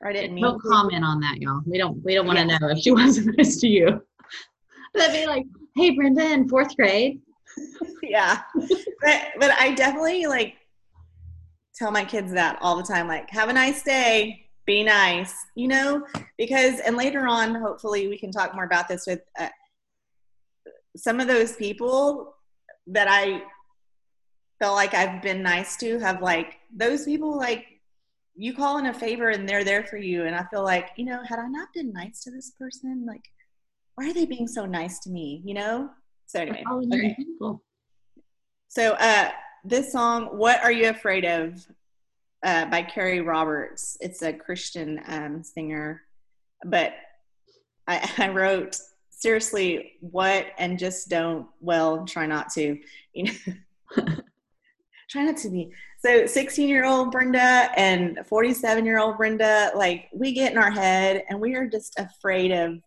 or I didn't mean. No comment on that, y'all. We don't we don't want to yeah. know if she wasn't nice to you. That'd be like, hey, Brenda, in fourth grade. yeah, but but I definitely like tell my kids that all the time. Like, have a nice day. Be nice, you know, because and later on, hopefully, we can talk more about this with uh, some of those people that I felt like I've been nice to have like those people like you call in a favor and they're there for you. And I feel like you know had I not been nice to this person like why are they being so nice to me you know? So anyway okay. so uh this song what are you afraid of uh by Carrie Roberts it's a Christian um singer but I, I wrote seriously, what and just don't. Well, try not to. You know, try not to be. So, 16 year old Brenda and 47 year old Brenda, like we get in our head and we are just afraid of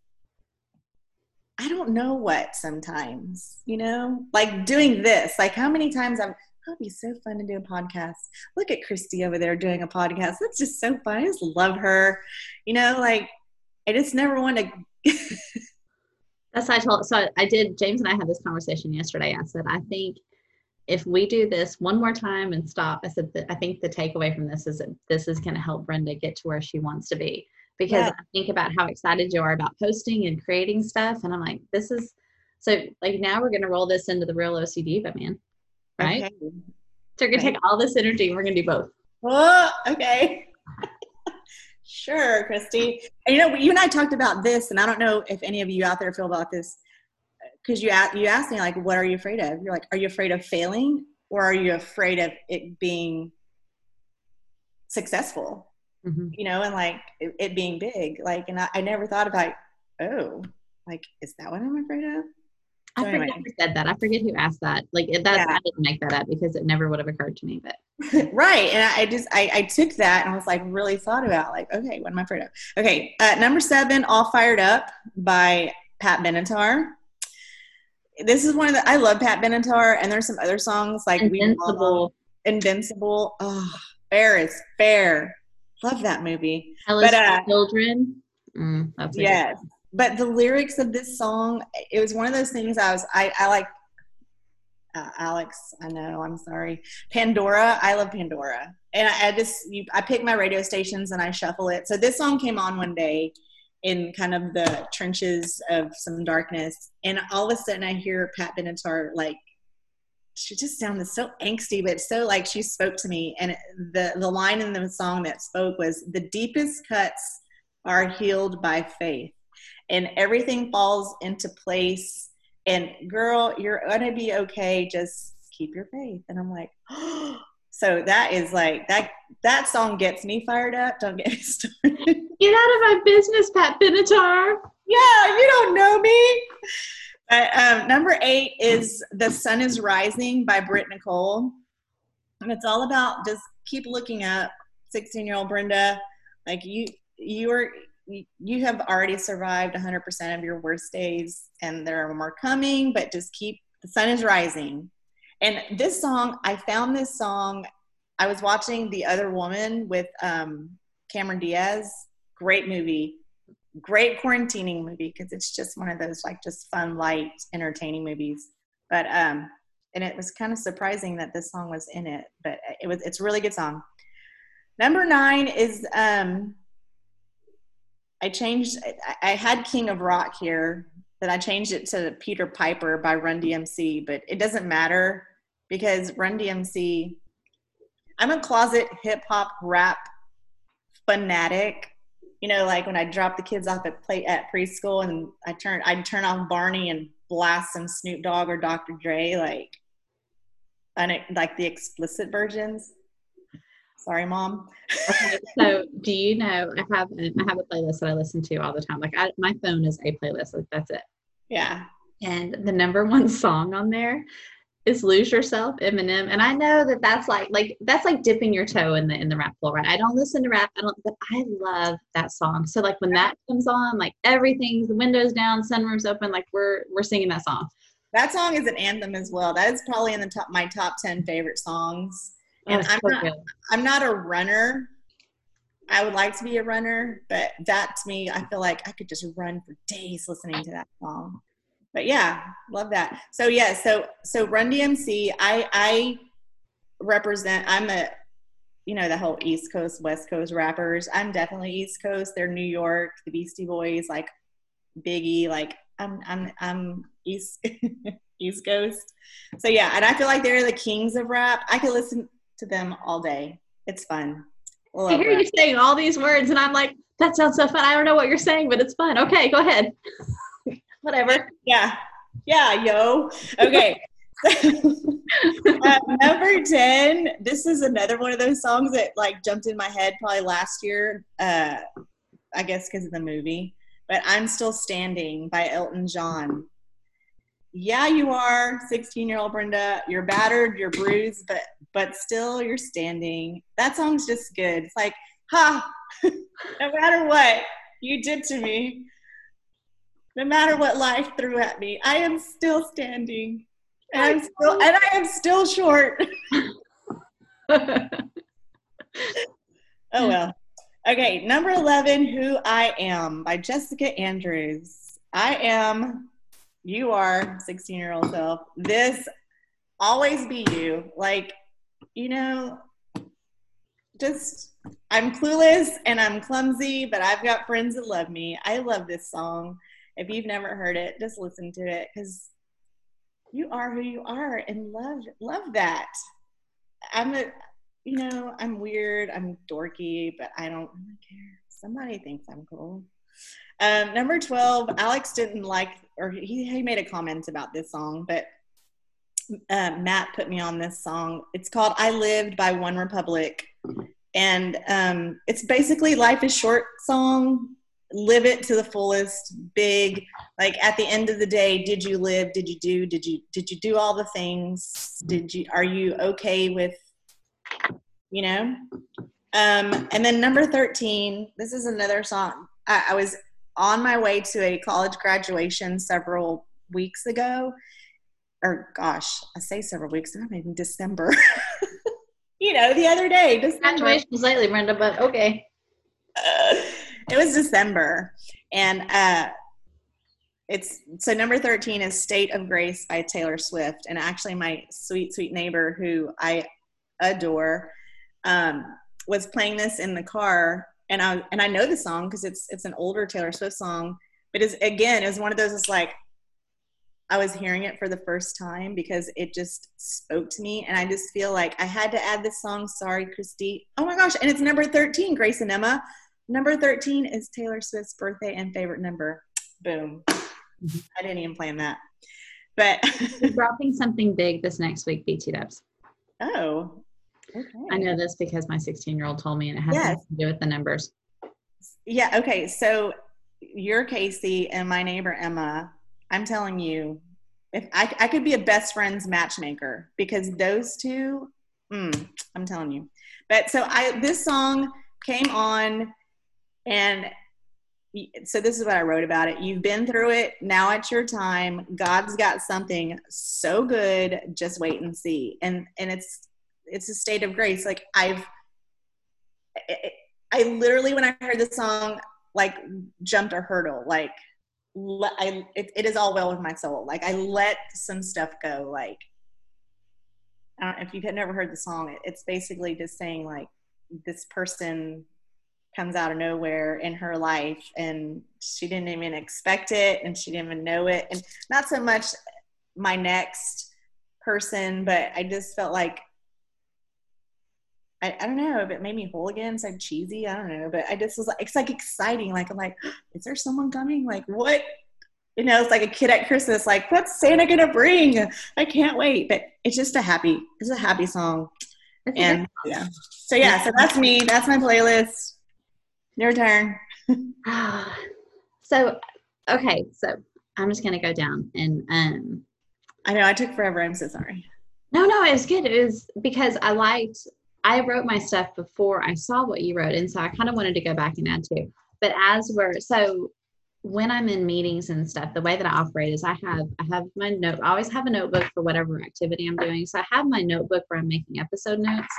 I don't know what sometimes, you know, like doing this. Like how many times I'm, it'd be so fun to do a podcast. Look at Christy over there doing a podcast. That's just so fun. I just love her. You know, like I just never want to. That's I told. So I did. James and I had this conversation yesterday. I said, I think if we do this one more time and stop, I said, I think the takeaway from this is that this is going to help Brenda get to where she wants to be because yeah. I think about how excited you are about posting and creating stuff. And I'm like, this is so like now we're going to roll this into the real OCD, but man, right? Okay. So we're okay. take all this energy and we're going to do both. Oh, okay. sure, Christy. And, you know, you and I talked about this, and I don't know if any of you out there feel about this because you asked, you asked me like, what are you afraid of? You're like, are you afraid of failing or are you afraid of it being successful? mm-hmm. you know, and like it, it, being big. Like, and I, I, never thought about, oh, like, is that what I'm afraid of? So I anyway. forget who said that. I forget who asked that. Like that's yeah. I didn't make that up because it never would have occurred to me. But right, and I, just I, I, took that and I was like really thought about like okay, what am I afraid of? Okay, uh, number seven, "All Fired Up" by Pat Benatar. This is one of the I love Pat Benatar, and there's some other songs like Invincible. We Invincible. Oh, fair is fair. Love that movie. but, uh, Children. Mm, yes. But the lyrics of this song, it was one of those things I was, I, I like, uh, Alex, I know, I'm sorry. Pandora, I love Pandora. And I, I just, you, I pick my radio stations and I shuffle it. So this song came on one day in kind of the trenches of some darkness. And all of a sudden I hear Pat Benatar like she just sounded so angsty, but so like she spoke to me. And the the line in the song that spoke was, "The deepest cuts are healed by faith, and everything falls into place." And girl, you're gonna be okay. Just keep your faith. And I'm like, oh. so that is like that. That song gets me fired up. Don't get me started. Get out of my business, Pat Benatar. Yeah, you don't know me. Uh, um, number eight is The Sun is Rising by Britt Nicole. And it's all about just keep looking up 16 year old Brenda. Like you, you are, you have already survived 100% of your worst days and there are more coming, but just keep, the sun is rising. And this song, I found this song, I was watching The Other Woman with um, Cameron Diaz. Great movie great quarantining movie because it's just one of those like just fun, light, entertaining movies. But um, and it was kind of surprising that this song was in it, but it was it's a really good song. Number nine is um, I changed. I, had King of Rock here, but I changed it to Peter Piper by Run DMC. But it doesn't matter because Run DMC. I'm a closet hip hop rap fanatic you know, like when I drop the kids off at play at preschool and I turn I'd turn off Barney and blast some Snoop Dogg or Dr. Dre, like it, like the explicit versions. Sorry, mom. okay, so do you know I have I have a playlist that I listen to all the time. Like I, my phone is a playlist. Like that's it. Yeah. And the number one song on there is lose yourself eminem and i know that that's like like that's like dipping your toe in the in the rap pool right i don't listen to rap i don't but i love that song so like when that comes on like everything's the windows down sunroom's open like we're we're singing that song that song is an anthem as well that is probably in the top my top 10 favorite songs Oh, and I'm, so not, I'm not a runner i would like to be a runner but that to me i feel like i could just run for days listening to that song but yeah, love that. So yeah, so so Run DMC, I I represent. I'm a you know the whole East Coast West Coast rappers. I'm definitely East Coast. They're New York, the Beastie Boys, like Biggie. Like I'm I'm I'm East East Coast. So yeah, and I feel like they're the kings of rap. I could listen to them all day. It's fun. I hear rap. you saying all these words, and I'm like, that sounds so fun. I don't know what you're saying, but it's fun. Okay, go ahead whatever. Yeah. Yeah, yo. Okay. uh, number 10, this is another one of those songs that like jumped in my head probably last year. Uh, I guess because of the movie. but I'm Still Standing by Elton John. Yeah, you are 16 year old Brenda. You're battered, you're bruised, but but still you're standing. That song's just good. It's like, ha, no matter what you did to me, no matter what life threw at me, I am still standing. And I'm still and I am still short. oh well. Okay, number 11, Who I Am by Jessica Andrews. I am, you are 16 year old self. This always be you. Like, you know, just, I'm clueless and I'm clumsy, but I've got friends that love me. I love this song. If you've never heard it, just listen to it because you are who you are and love love that. I'm a you know, I'm weird, I'm dorky, but I don't really care. Somebody thinks I'm cool. Um, number 12, Alex didn't like, or he, he made a comment about this song, but uh, Matt put me on this song. It's called I Lived by One Republic. And um, it's basically Life is Short song. Live it to the fullest, big. Like at the end of the day, did you live? Did you do? Did you did you do all the things? Did you are you okay with you know? Um, and then number 13, this is another song. I, I was on my way to a college graduation several weeks ago. Or gosh, I say several weeks, I'm in December. you know, the other day. December. was lately, Brenda, but okay. Uh, it was December. And uh, it's so number 13 is State of Grace by Taylor Swift. And actually, my sweet, sweet neighbor who I adore um, was playing this in the car, and I and I know the song because it's it's an older Taylor Swift song, but it's again it's one of those. It's like I was hearing it for the first time because it just spoke to me, and I just feel like I had to add this song. Sorry, Christy. Oh my gosh, and it's number thirteen. Grace and Emma. Number thirteen is Taylor Swift's birthday and favorite number. Boom. Mm-hmm. I didn't even plan that. But dropping something big this next week, BT Dubs. Oh, Okay. I know this because my 16 year old told me, and it has yes. to do with the numbers. Yeah. Okay. So you're Casey and my neighbor Emma. I'm telling you, if I, I could be a best friends matchmaker because those two, mm, I'm telling you. But so I this song came on, and so this is what I wrote about it. You've been through it. Now it's your time. God's got something so good. Just wait and see. And and it's it's a state of grace. Like I've, I literally when I heard the song, like jumped a hurdle. Like I, it, it is all well with my soul. Like I let some stuff go. Like know if you had never heard the song, it's basically just saying like this person comes out of nowhere in her life and she didn't even expect it and she didn't even know it and not so much my next person but i just felt like I, I don't know if it made me whole again. It's cheesy. I don't know, but I just was like, it's like exciting. Like I'm like, is there someone coming? Like what? You know, it's like a kid at Christmas. Like what's Santa gonna bring? I can't wait. But it's just a happy. It's a happy song. and yeah. So yeah. So that's me. That's my playlist. Your turn. so okay. So I'm just gonna go down and um. I know I took forever. I'm so sorry. No, no, it was good. It was because I liked I wrote my stuff before I saw what you wrote, and so I kind of wanted to go back and add to. But as we're so when I'm in meetings and stuff, the way that I operate is I have I have my note. I always have a notebook for whatever activity I'm doing. So I have my notebook where I'm making episode notes,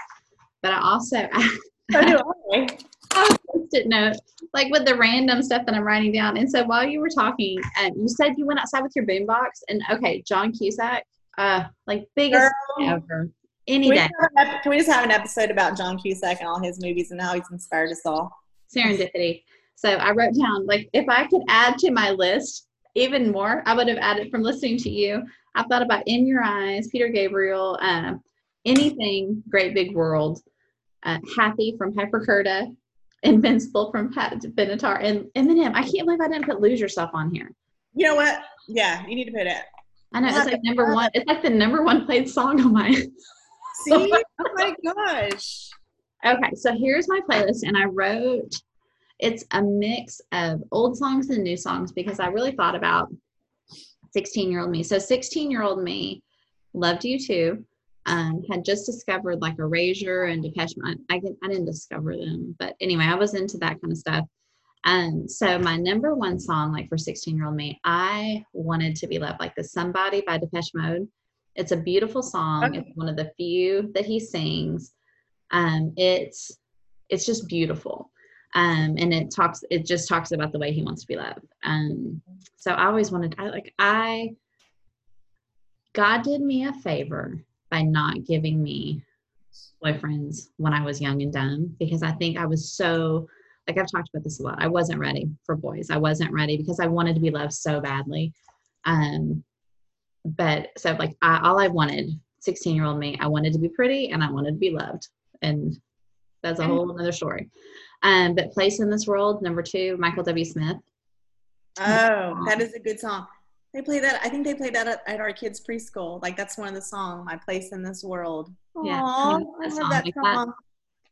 but I also I, I have post-it note like with the random stuff that I'm writing down. And so while you were talking, um, you said you went outside with your boombox, and okay, John Cusack, uh, like biggest ever any can day. can we just have an episode about John Cusack and all his movies and how he's inspired us all? Serendipity. So I wrote down like if I could add to my list even more, I would have added from listening to you. I thought about In Your Eyes, Peter Gabriel, um, anything, Great Big World, uh, Happy from Hypercoda, Invincible from Pat Benatar, and Eminem. I can't believe I didn't put Lose Yourself on here. You know what? Yeah, you need to put it. I know it's like number one. It's like the number one played song on my See? oh my gosh. Okay, so here's my playlist, and I wrote it's a mix of old songs and new songs because I really thought about 16 year old me. So 16 year old me loved U2. Um, had just discovered like Erasure and Depeche Mode. I, I didn't discover them, but anyway, I was into that kind of stuff. Um, so my number one song, like for 16 year old me, I wanted to be loved like the Somebody by Depeche Mode. It's a beautiful song. Okay. It's one of the few that he sings. Um, it's it's just beautiful. Um, and it talks it just talks about the way he wants to be loved. Um, so I always wanted I like I God did me a favor by not giving me boyfriends when I was young and dumb because I think I was so like I've talked about this a lot. I wasn't ready for boys. I wasn't ready because I wanted to be loved so badly. Um, but so like I, all I wanted, 16 year old me, I wanted to be pretty and I wanted to be loved. And that's a whole other story. Um, but Place in This World, number two, Michael W. Smith. Oh, that is a good song. They play that. I think they played that at, at, our kids' preschool. Like that's one of the songs. My place in this world. Aww, yeah, I, mean, I love that like song. That.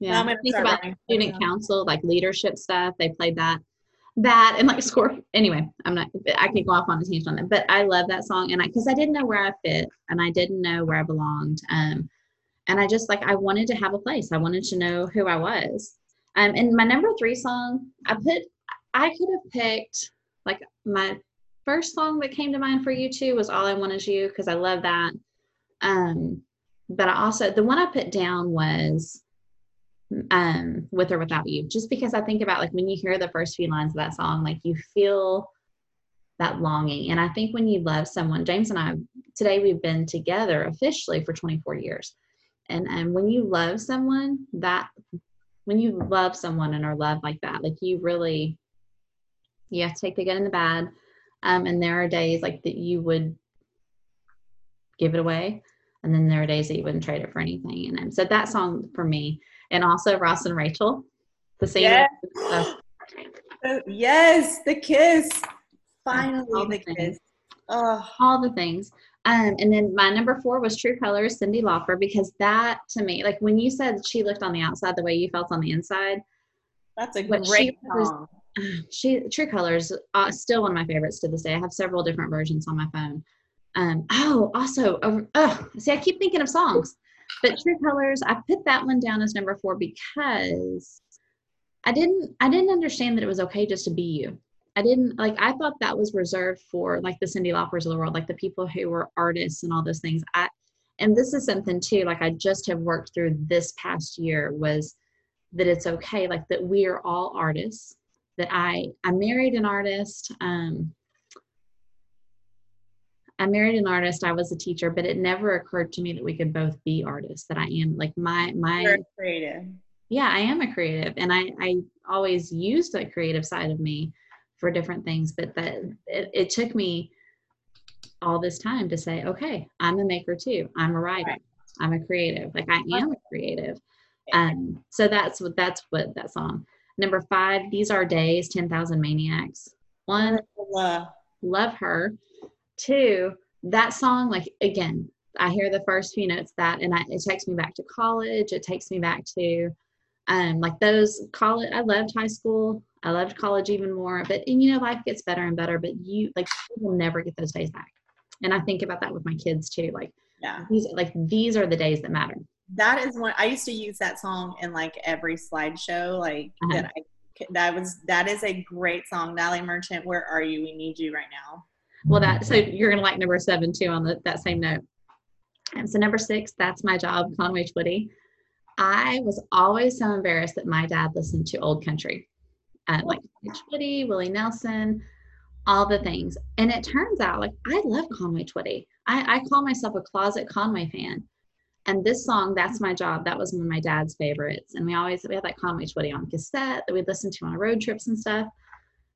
Yeah, I think about student council, like leadership stuff. They played that, that, and like score. Anyway, I'm not. I could go off on a tangent on that, but I love that song, and I because I didn't know where I fit, and I didn't know where I belonged. Um, and I just like I wanted to have a place. I wanted to know who I was. Um, and my number three song, I put, I could have picked like my first song that came to mind for U2 was All I Want Is You because I love that. Um, but I also, the one I put down was um, With or Without You, just because I think about like when you hear the first few lines of that song, like you feel that longing. And I think when you love someone, James and I, today we've been together officially for 24 years. And and when you love someone that when you love someone and are loved like that like you really you have to take the good and the bad. Um, and there are days like that you would give it away and then there are days that you wouldn't trade it for anything. And um, so that song for me and also ross and rachel the same yes, yes the kiss finally the, the kiss oh. all the things um, and then my number four was True Colors, Cyndi Lauper, because that to me, like when you said she looked on the outside the way you felt on the inside. That's a great she song. Was, she True Colors, uh, still one of my favorites to this day. I have several different versions on my phone. Um, oh, also, uh, oh, see, I keep thinking of songs, but True Colors, I put that one down as number four because I didn't, I didn't understand that it was okay just to be you. I didn't like I thought that was reserved for like the Cyndi Laupers of the world, like the people who were artists and all those things. I and this is something too, like I just have worked through this past year was that it's okay, like that we are all artists. That I I married an artist. Um I married an artist, I was a teacher, but it never occurred to me that we could both be artists, that I am like my my You're creative. Yeah, I am a creative and I I always used the creative side of me for different things but that it, it, took me all this time to say okay i'm a maker too. I'm a writer. I'm a creative. Like i am a creative. Um so that's what that's what that song number five these are days 10000 maniacs. One love, love her two that song like again i hear the first few notes that and I, it takes me back to college it takes me back to um, like those college i loved high school I loved college even more. But and, you know, life gets better and better, but you like you will never get those days back. And I think about that with my kids too. Like, yeah, these like these are the days that matter. That is one I used to use that song in like every slideshow. Like uh-huh. that I that was that is a great song. Natalie Merchant, where are you? We need you right now. Well, that so you're gonna like number seven too on the, that same note. And so number six, that's my job, Conway Twitty. I was always so embarrassed that my dad listened to old country at like Twitty, Willie Nelson, all the things. And it turns out like I love Conway Twitty. I, I call myself a closet Conway fan. And this song, That's My Job, that was one of my dad's favorites. And we always we had that Conway Twitty on cassette that we'd listen to on road trips and stuff.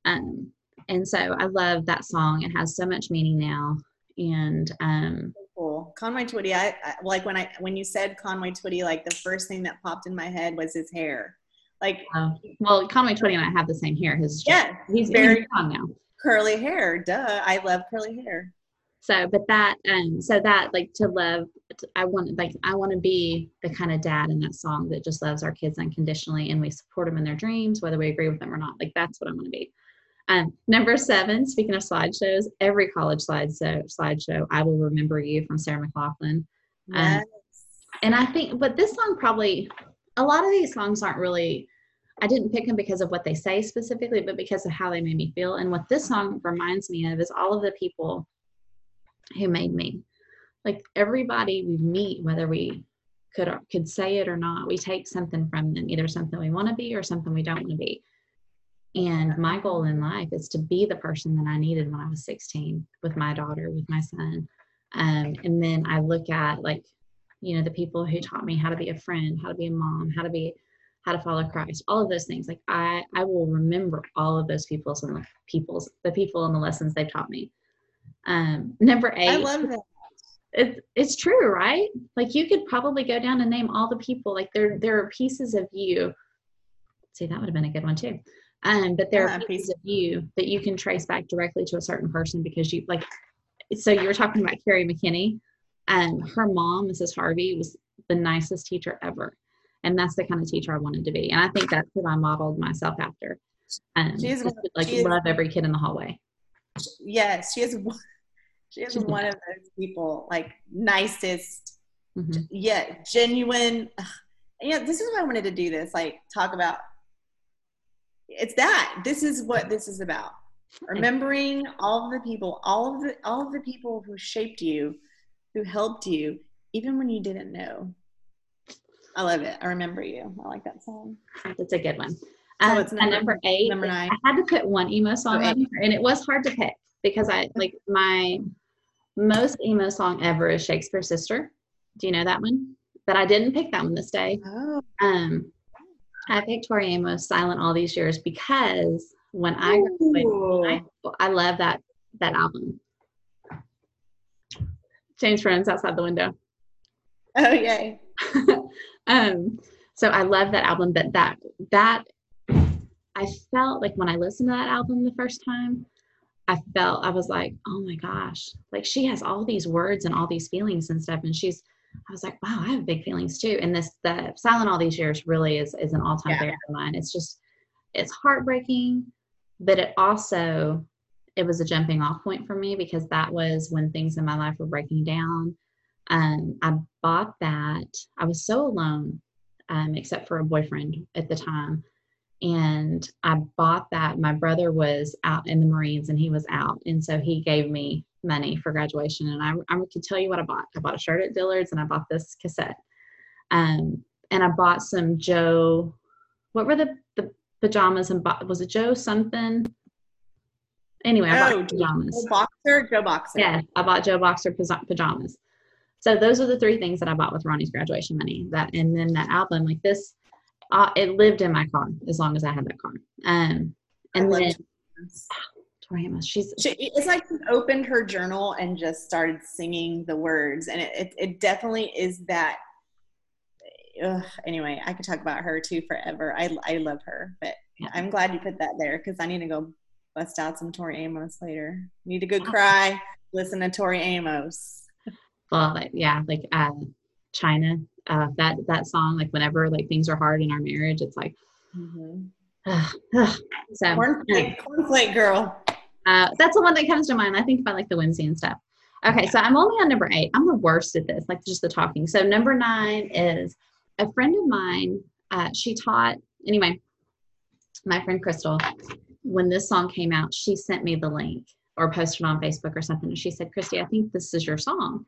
Um, and so I love that song. It has so much meaning now. And um cool. Conway Twitty, I, I like when I when you said Conway Twitty, like the first thing that popped in my head was his hair. Like, uh, well, Conway Twitty and I have the same hair. His yeah, he's very he's now. Curly hair, duh. I love curly hair. so but that um so that like to love i want like i want to be the kind of dad in that song that just loves our kids unconditionally and we support them in their dreams whether we agree with them or not like that's what i want to be um number seven speaking of slideshows every college slideshow slideshow i will remember you from sarah mclachlan. Um, Yes. and i think but this song probably a lot of these songs aren't really i didn't pick them because of what they say specifically but because of how they made me feel. And what this song reminds me of is all of the people who made me. Like everybody we meet whether we could could say it or not we take something from them either something we want to be or something we don't want to be and my goal in life is to be the person that i needed when i was 16 with my daughter with my son um, and then i look at like you know the people who taught me how to be a friend how to be a mom how to be how to follow christ all of those things like i i will remember all of those people's and the people's the people and the lessons they've taught me um number eight I love that. it's it's true, right? Like you could probably go down and name all the people. Like there there are pieces of you. See, that would have been a good one too. Um, but there are piece- pieces of you that you can trace back directly to a certain person because you like. So you were talking about Carrie McKinney, and her mom, Mrs. Harvey, was the nicest teacher ever, and that's the kind of teacher I wanted to be. And I think that's what I modeled myself after. Um, She is just like she is- love every kid in the hallway. Yes, she is. one- She is She's one of those people, like nicest, Mhm. yeah, genuine. Yeah, this is why I wanted to do this. Like, talk about. It's that. This is what this is about. Remembering all of the people, all of the all of the people who shaped you, who helped you, even when you didn't know. I love it. I remember you. I like that song. That's a good one. So Um, it's number- number eight. number nine. I had to put one emo song Oh, on here, and it was hard to pick because I like my most emo song ever is Shakespears Sister. Do you know that one? But I didn't pick that one this day. Oh, Um, I picked Tori Amos "Silent" all these years because when I graduated from high school, I love that that album. James Friends outside the window. oh yay! um so i love that album but that that i felt like when i listened to that album the first time i felt i was like oh my gosh like she has all these words and all these feelings and stuff and she's i was like wow i have big feelings too and this the silent all these years really is is an all-time Yeah. favorite of mine it's just it's heartbreaking but it also it was a jumping off point for me because that was when things in my life were breaking down um, I bought that. I was so alone, um, except for a boyfriend at the time. And I bought that. My brother was out in the Marines and he was out. And so he gave me money for graduation. And I, I could tell you what I bought. I bought a shirt at Dillard's and I bought this cassette. Um, and I bought some Joe, what were the, the pajamas and bo- was it Joe something? Anyway, I Oh, bought pajamas. Joe Boxer, Joe Boxer. Yeah, I bought Joe Boxer pajamas. So those are the three things that I bought with Ronnie's graduation money. That and then that album, like this, uh, it lived in my car as long as I had that car. Um, and love then. Tori Amos, she's She, it's like she opened her journal and just started singing the words, and it, it, it definitely is that. Ugh, anyway, I could talk about her too forever. I, I love her, but Yeah. I'm glad you put that there because I need to go bust out some Tori Amos later. Need to go cry, listen to Tori Amos. well, like, yeah, like uh, China. Uh, that that song, like whenever like things are hard in our marriage, it's like, Mm-hmm. so. Cornflake, cornflake girl. Uh, that's the one that comes to mind. I think about like the Wednesday and stuff. Okay, so I'm only on number eight. I'm the worst at this, like just the talking. So number nine is a friend of mine. Uh, she taught anyway. My friend Crystal, when this song came out, she sent me the link or posted on Facebook or something, and she said, "Christy, I think this is your song."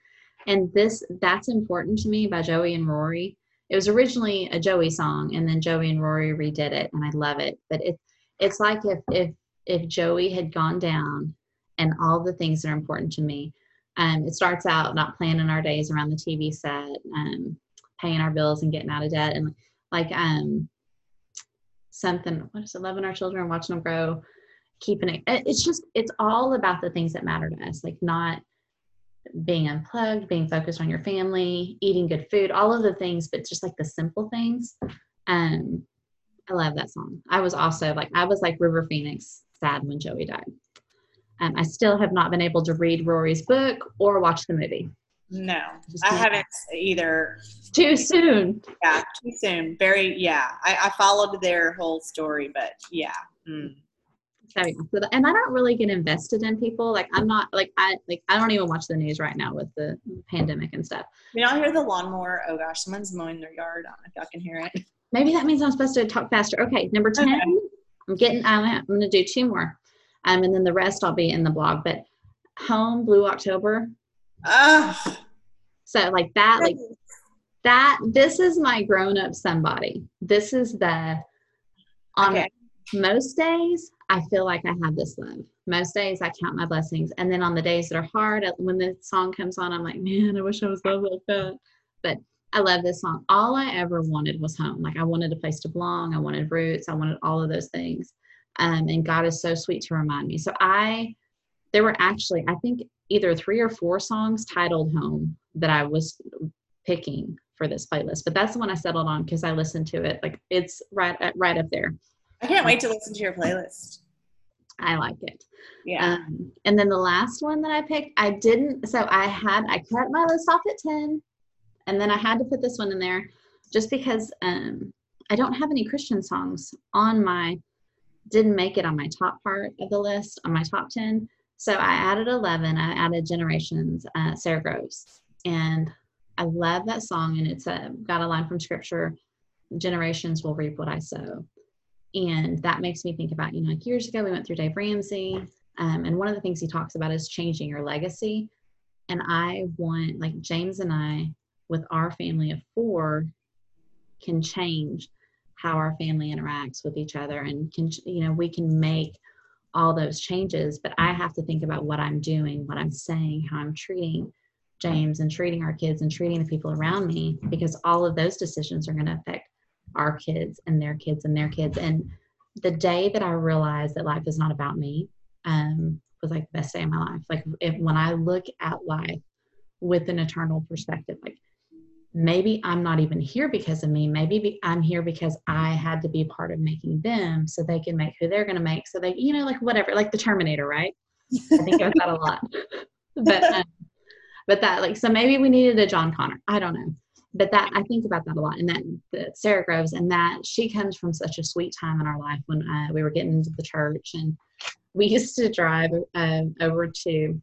And this that's important to me by Joey and Rory. It was originally a Joey song, and then Joey and Rory redid it, and I love it. But it it's like if if if Joey had gone down and all the things that are important to me. Um, it starts out not planning our days around the TV set, um, paying our bills and getting out of debt, and like um, something. What is it? Loving our children, watching them grow, keeping it. it- It's just it's all about the things that matter to us, like not being unplugged, being focused on your family, eating good food, all of the things, but just like the simple things. Um, I love that song. I was also like, I was like River Phoenix sad when Joey died. Um, I still have not been able to read Rory's book or watch the movie. No, Just I haven't either. Too soon. Yeah, too soon. Very, yeah. I, I followed their whole story, but yeah. Mm. So, yeah, so the- and I don't really get invested in people. Like I'm not like I like I don't even watch the news right now with the pandemic and stuff. You know, I hear the lawnmower. Oh gosh, someone's mowing their yard. I don't know if y'all can hear it. Maybe that means I'm supposed to talk faster. Okay, number ten. Okay. I'm getting. I'm, I'm going to do two more, um, and then the rest I'll be in the blog. But home blue October. Ah, So like that, like that. This is my grown up somebody. This is the on Okay. most days I feel like I have this love. Most days I count my blessings, and then on the days that are hard, when the song comes on, I'm like, man, I wish I was loved like that. But I love this song. All I ever wanted was home. Like I wanted a place to belong. I wanted roots. I wanted all of those things. Um, and God is so sweet to remind me. So I, there were actually, I think either three or four songs titled "Home" that I was picking for this playlist. But that's the one I settled on because I listened to it. Like it's right, uh, right up there. I can't wait to listen to your playlist. I like it. Yeah. Um, and then the last one that I picked, I didn't. So I had I cut my list off at ten, and then I had to put this one in there, just because um, I don't have any Christian songs on my. Didn't make it on my top part of the list on my top ten. So I added eleven. I added Generations, uh, Sara Groves, and I love that song. And it's a, got a line from Scripture: "Generations will reap what I sow." and that makes me think about you know like years ago we went through dave ramsey um, and one of the things he talks about is changing your legacy and i want like james and i with our family of four can change how our family interacts with each other and can you know we can make all those changes but i have to think about what i'm doing what i'm saying how i'm treating james and treating our kids and treating the people around me because all of those decisions are going to affect our kids and their kids and their kids. And the day that I realized that life is not about me um, was like the best day of my life. Like if, when I look at life with an eternal perspective, like maybe I'm not even here because of me. Maybe be, I'm here because I had to be part of making them so they can make who they're going to make. So they, you know, like whatever, like the Terminator, right? I think about that a lot. But, um, but that like, so maybe we needed a John Connor. I don't know but that I think about that a lot, and that, that Sara Groves, and that she comes from such a sweet time in our life when uh, we were getting into the church, and we used to drive uh, over to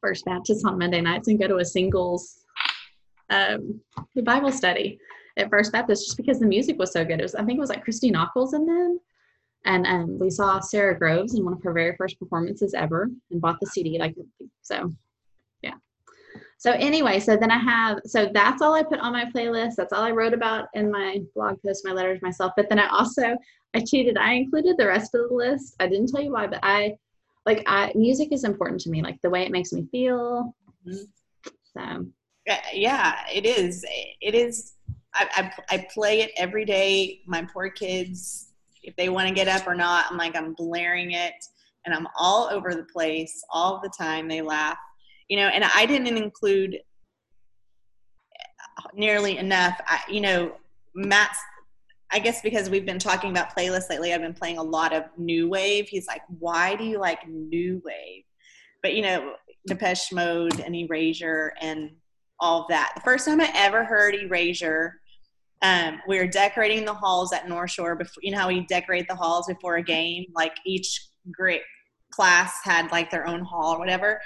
First Baptist on Monday nights and go to a singles um, the Bible study at First Baptist just because the music was so good. It was I think it was like Christy Knuckles and them. And um, we saw Sara Groves in one of her very first performances ever and bought the CD. Like, so yeah. so anyway, so then I have so that's all I put on my playlist. That's all I wrote about in my blog post, my letters myself. But then I also I cheated. I included the rest of the list. I didn't tell you why, but I like I music is important to me, like the way it makes me feel. Mhm. So Yeah, yeah, it is. It is. I, I, I play it every day. My poor kids, if they want to get up or not, I'm like, I'm blaring it and I'm all over the place all the time. They laugh, you know, and I didn't include uh, nearly enough. I, you know, Matt's, I guess because we've been talking about playlists lately, I've been playing a lot of new wave. He's like, why do you like new wave? But, you know, Depeche Mode and Erasure and all of that. The first time I ever heard Erasure, um, we were decorating the halls at North Shore. Before, you know how we decorate the halls before a game? Like each great class had like their own hall or whatever.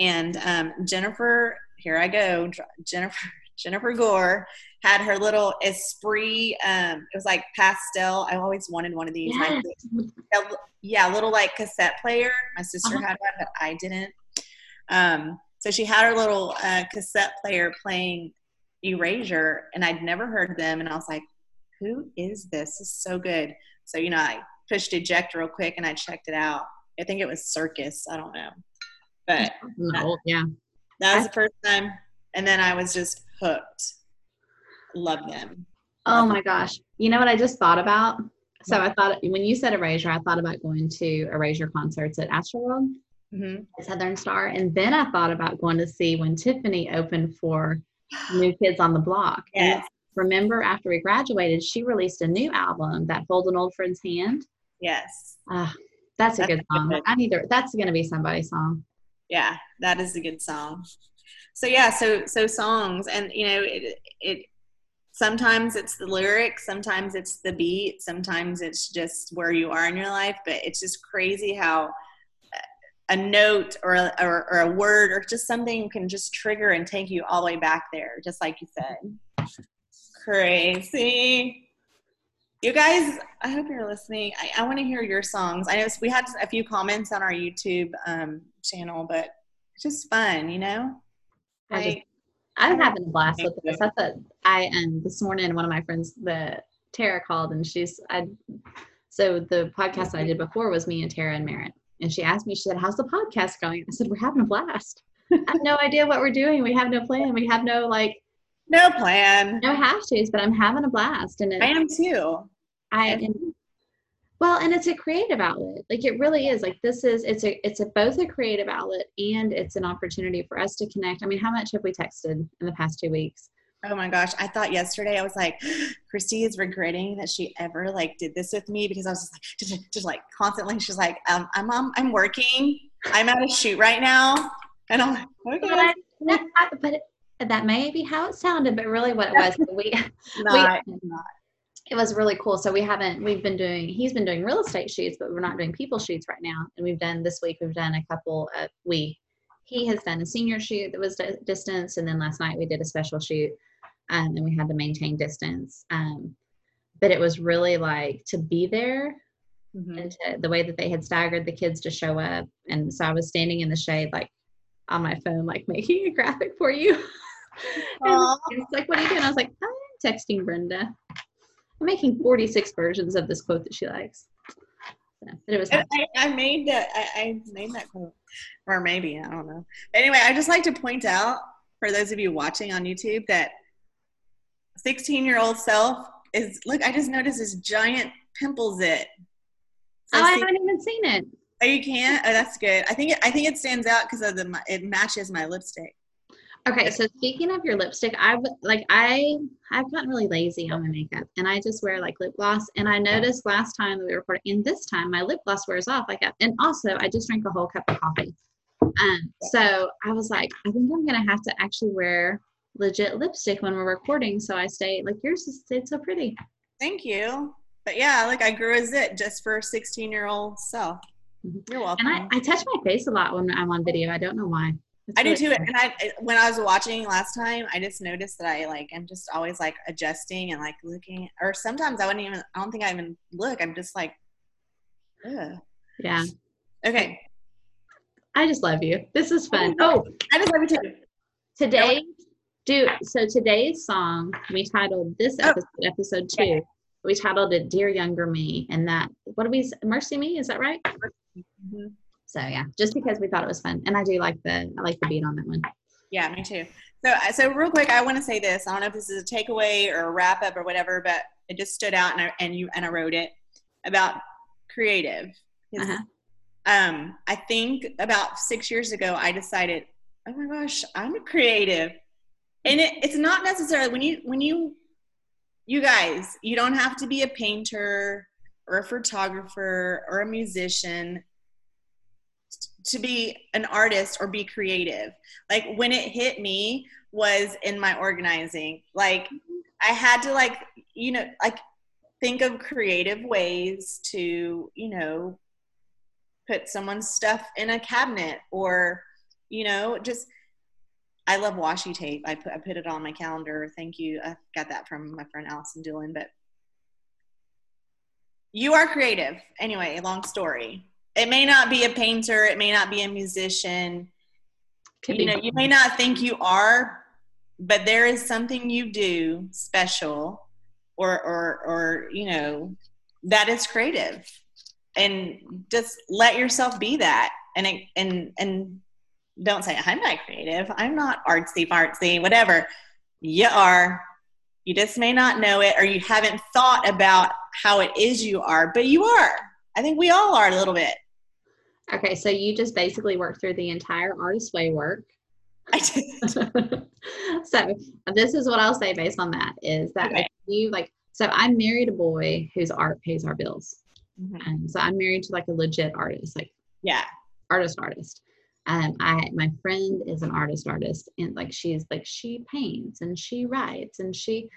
And um, Jennifer, here I go, Jennifer, Jennifer Gore had her little Esprit. Um, it was like pastel. I always wanted one of these. Yes. Yeah, little like cassette player. My sister Uh-huh. had one, but I didn't. Um, so she had her little uh, cassette player playing Erasure, and I'd never heard them, and I was like, "Who is this? This is so good." So you know, I pushed eject real quick, and I checked it out. I think it was Circus. I don't know, but no, yeah. that was the first time, and then I was just hooked. Love them. Oh my gosh. You know what I just thought about? So I thought when you said Erasure, I thought about going to Erasure concerts at Astroworld. Hmm Southern Star. And then I thought about going to see when Tiffany opened for New Kids on the Block. And Yes, remember, after we graduated, she released a new album that Hold an Old Friend's Hand. yes. Uh, That's a good song. good. I need to. That's gonna be somebody's song. Yeah, that is a good song. So yeah, so so songs, and you know, it it sometimes it's the lyrics, sometimes it's the beat, sometimes it's just where you are in your life. But it's just crazy how a note or a, or, or a word or just something can just trigger and take you all the way back there, just like you said. Crazy. You guys, I hope you're listening. I, I want to hear your songs. I know we had a few comments on our YouTube um, channel, but it's just fun, you know. I just- Like, I'm having a blast with this. I thought I um this morning one of my friends, the Tara called and she's I so the podcast I did before was me and Tara and Merritt. And she asked me, she said, How's the podcast going? I said, We're having a blast. I have no idea what we're doing. We have no plan. We have no like no plan. no hashtags, but I'm having a blast. And it, I am too. I and, well, and it's a creative outlet. Like it really is. Like this is it's a it's a both a creative outlet and it's an opportunity for us to connect. I mean, how much have we texted in the past two weeks? Oh my gosh. I thought yesterday I was like, Christy is regretting that she ever like did this with me because I was just like just, just like constantly she's like, um, I'm um, I'm working. I'm at a shoot right now. And I'm like, But, okay. I, no, I- but it, that may be how it sounded, but really what it was, we Not, not. it was really cool. So we haven't we've been doing he's been doing real estate shoots, but we're not doing people shoots right now. And we've done this week we've done a couple of we he has done a senior shoot that was di- distance, and then last night we did a special shoot, um, and we had to maintain distance. Um, but it was really like to be there Mhm. and to, the way that they had staggered the kids to show up. And so I was standing in the shade, like on my phone, like making a graphic for you. and it's like, what are you doing? I was like, I'm texting Brenda. I'm making 46 versions of this quote that she likes. So, but it was I, I made that. I, I made that quote, or maybe I don't know. Anyway, I just like to point out for those of you watching on YouTube that 16 year old self is look. I just noticed this giant pimple zit. So oh, I haven't even seen it. oh, you can't. Oh, that's good. I think it, I think it stands out because of the it matches my lipstick. Okay, so speaking of your lipstick, I've like I I've gotten really lazy on my makeup, and I just wear like lip gloss. And I noticed last time that we recorded, and this time my lip gloss wears off. Like, I, and also I just drank a whole cup of coffee. Um, so I was like, I think I'm gonna have to actually wear legit lipstick when we're recording, so I stay like yours is it's so pretty. Thank you. But yeah, like I grew a zit just for 16 year old self. Mhm. You're welcome. And I I touch my face a lot when I'm on video. I don't know why. It's I do too. And I, when I was watching last time, I just noticed that I like, I'm just always like adjusting and like looking, or sometimes I wouldn't even, I don't think I even look. I'm just like, Ugh. Yeah, okay. I just love you. This is fun. Oh, I just love you too. Today, do so today's song we titled this Oh. episode, episode two. We titled it "Dear Younger Me," and that what do we? MercyMe, is that right? Mhm. So yeah, just because we thought it was fun, and I do like the I like the beat on that one. Yeah, me too. So, so real quick, I want to say this. I don't know if this is a takeaway or a wrap up or whatever, but it just stood out, and I, and you and I wrote it about creative Uh-huh. Um, I think about six years ago, I decided, oh my gosh, I'm a creative, and it, it's not necessarily when you when you you guys, you don't have to be a painter or a photographer or a musician to be an artist or be creative. Like when it hit me was in my organizing. Like I had to like, you know, like think of creative ways to, you know, put someone's stuff in a cabinet or, you know, just I love washi tape. I put I put it on my calendar. Thank you. I got that from my friend Allison Dillon, but you are creative. Anyway, long story. It may not be a painter, it may not be a musician. Could you know, you may not think you are, but there is something you do special or or or you know that is creative. And just let yourself be that. And it, and and don't say I'm not creative. I'm not artsy fartsy, whatever. You are. You just may not know it or you haven't thought about how it is you are, but you are. I think we all are a little bit. okay. So you just basically work through the entire artist way work. I did. so this is what I'll say based on that is that Okay. you like so I married a boy whose art pays our bills. Mm-hmm. Um, so I'm married to like a legit artist, like yeah, artist artist. Um, I my friend is an artist artist, and like she's like she paints and she writes and she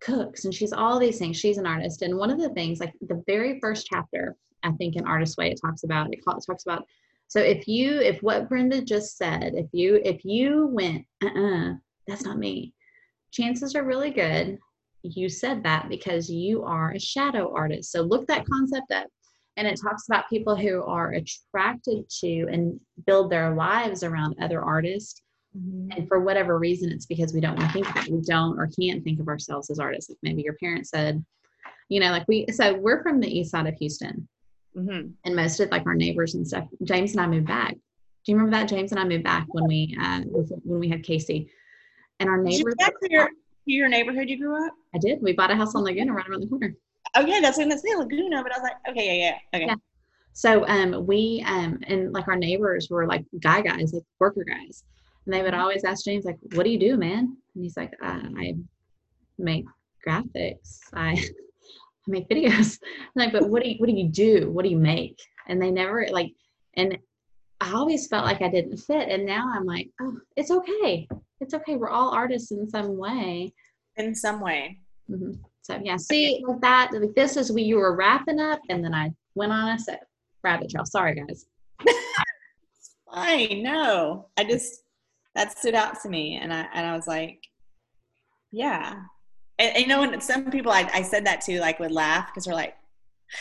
cooks and she's all these things. She's an artist, and one of the things, like the very first chapter, I think in Artist Way, it talks about it talks about. So if you if what Brenda just said, if you if you went, uh, uh that's not me. Chances are really good you said that because you are a shadow artist. So look that concept up. And it talks about people who are attracted to and build their lives around other artists. Mm-hmm. And for whatever reason, it's because we don't want to think it. We don't or can't think of ourselves as artists. Like maybe your parents said, you know, like we, so we're from the east side of Houston. Mm-hmm. And most of like our neighbors and stuff, James and I moved back. Do you remember that? James and I moved back when we, uh, when we had Casey. And our neighbors. Your, your neighborhood you grew up? I did. We bought a house on Laguna right around the corner. Okay, that's what I'm say Laguna, but I was like, okay, yeah, yeah, okay. Yeah. So um, we um, and like our neighbors were like guy guys, like worker guys, and they would mm-hmm. always ask James like, "What do you do, man?" And he's like, uh, "I make graphics. I, I make videos." I'm like, but what do you what do you do? What do you make? And they never like, and I always felt like I didn't fit, and now I'm like, oh, it's okay. It's okay. We're all artists in some way. In some way. Mm-hmm. So yeah, see like that. Like this is we you were wrapping up, and then I went on a set rabbit trail. Sorry, guys. it's fine. No, I just that stood out to me, and I and I was like, yeah. And, and you know, when some people I, I said that to like would laugh because they're like,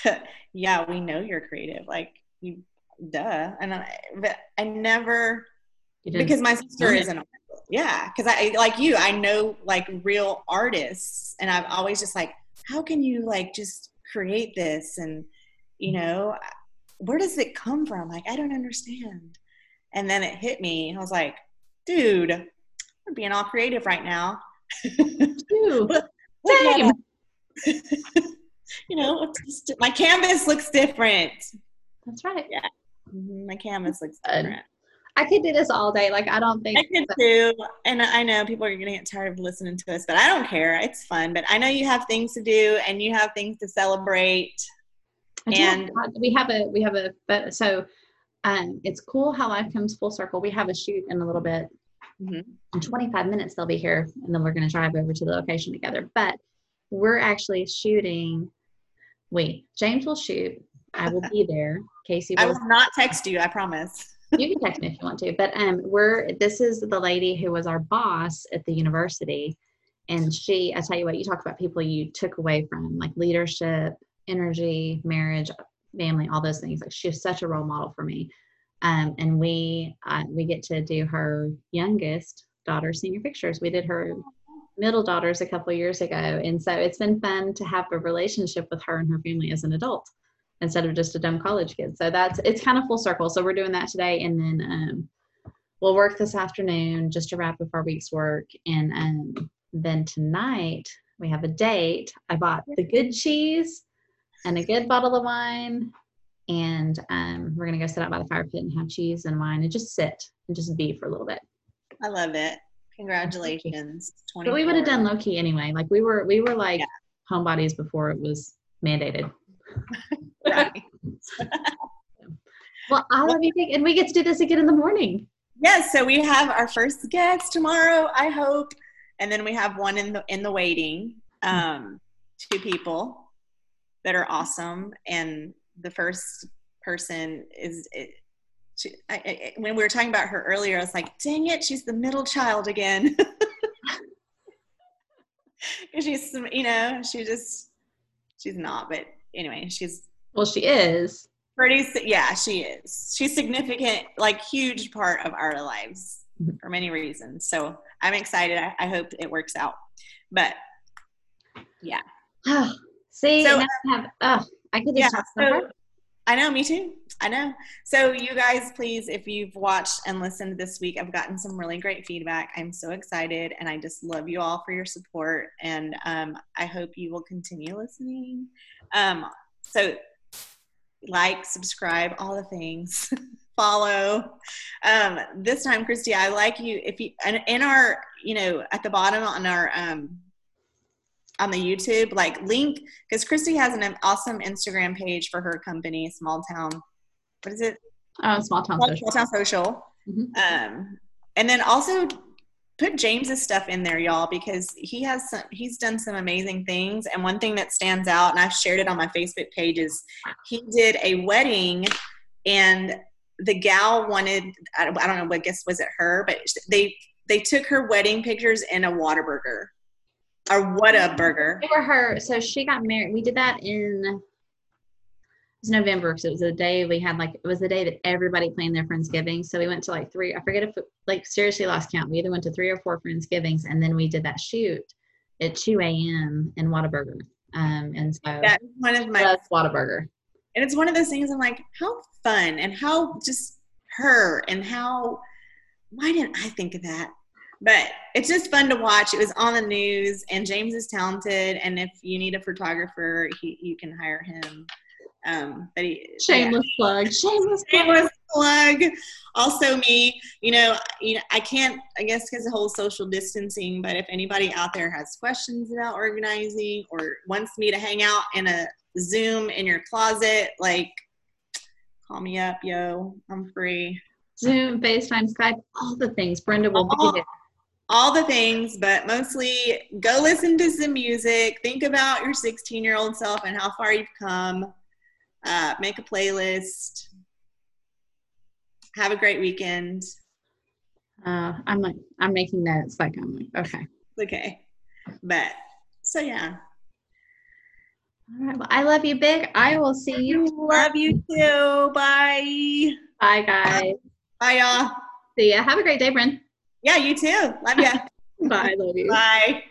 yeah, we know you're creative. Like you, duh. And I, but I never because my sister is an artist. yeah because i like you i know like real artists and i've always just like how can you like just create this? And you know where does it come from? Like i don't understand. And then it hit me i was like dude i'm being all creative right now. Dude, Same. you know my canvas looks different. That's right. Yeah. Mm-hmm, my canvas looks different I could do this all day. Like I don't think I could too. And I know people are gonna get tired of listening to us, but I don't care. It's fun. But I know you have things to do and you have things to celebrate. And we have a we have a but so um it's cool how life comes full circle. We have a shoot in a little bit. Mm-hmm. In 25 minutes they'll be here and then we're gonna drive over to the location together. But we're actually shooting wait, James will shoot. I will be there. Casey will I will not text you, I promise you can text me if you want to. But um, we're this is the lady who was our boss at the university, and she. I tell you what, you talk about people you took away from, like leadership, energy, marriage, family, all those things. Like she's such a role model for me. Um, and we uh, we get to do her youngest daughter senior pictures. We did her middle daughters a couple years ago, and so it's been fun to have a relationship with her and her family as an adult instead of just a dumb college kid. So that's it's kind of full circle. So we're doing that today, and then um, we'll work this afternoon just to wrap up our week's work, and um, then tonight we have a date. I bought the good cheese and a good bottle of wine, and um, we're gonna go sit out by the fire pit and have cheese and wine and just sit and just be for a little bit. I love it. Congratulations. But we would have done low key anyway. Like we were we were like yeah. homebodies before it was mandated. right. well, I love you, and we get to do this again in the morning. Yes, so we have our first guest tomorrow. I hope, and then we have one in the in the waiting. Um, two people that are awesome, and the first person is. It, she, I, I, when we were talking about her earlier, I was like, "Dang it, she's the middle child again." Because she's, you know, she just she's not, but anyway, she's well, she is pretty. Yeah, she is. She's significant, like huge part of our lives mm-hmm. for many reasons. So I'm excited. I, I hope it works out. But yeah. See, so, I have. Oh, I could just yeah, so, I know, me too. I know. So, you guys, please, if you've watched and listened this week, I've gotten some really great feedback. I'm so excited, and I just love you all for your support. And um, I hope you will continue listening. Um, so, like, subscribe, all the things. follow. Um, this time, Christy, I like you. If you and in our, you know, at the bottom on our um, on the YouTube, like link because Christy has an awesome Instagram page for her company, Small Town. What is it? Oh, small town Small, social. Small Town Social. Mhm. Um, and then also put James's stuff in there, y'all, because he has some. He's done some amazing things. And one thing that stands out, and I've shared it on my Facebook page, is he did a wedding, and the gal wanted. I don't, know what guess was it her, but they they took her wedding pictures in a Whataburger. Or what a burger. They were her. So she got married. We did that in it was November because it was the day we had like it was the day that everybody planned their Friendsgiving. So we went to like three. I forget if like seriously lost count. We either went to three or four Friendsgivings, and then we did that shoot at two a.m. in Whataburger. Um, and so That's one of my that's Whataburger. and it's one of those things I'm like, how fun and how just her and how why didn't I think of that? But it's just fun to watch. It was on the news, and James is talented. And if you need a photographer, he, you can hire him. Um, but he, Shameless plug. Shameless plug. Shameless plug. Also, me. You know, you know, I can't. I guess because the whole social distancing. But if anybody out there has questions about organizing or wants me to hang out in a Zoom in your closet, like, call me up, yo. I'm free. Zoom, FaceTime, Skype, all the things. Brenda will All- be there. All the things, but mostly go listen to some music. Think about your 16 year old self and how far you've come. Uh, make a playlist. Have a great weekend. Uh, I'm like, I'm making notes. Like, I'm like, okay. Okay. But so, yeah. All right. Well, I love you, big. I will see you. Love you too. Bye. Bye, guys. Bye, y'all. See ya. Have a great day, Brent. Yeah, you too. Love ya. Bye. Love you. Bye.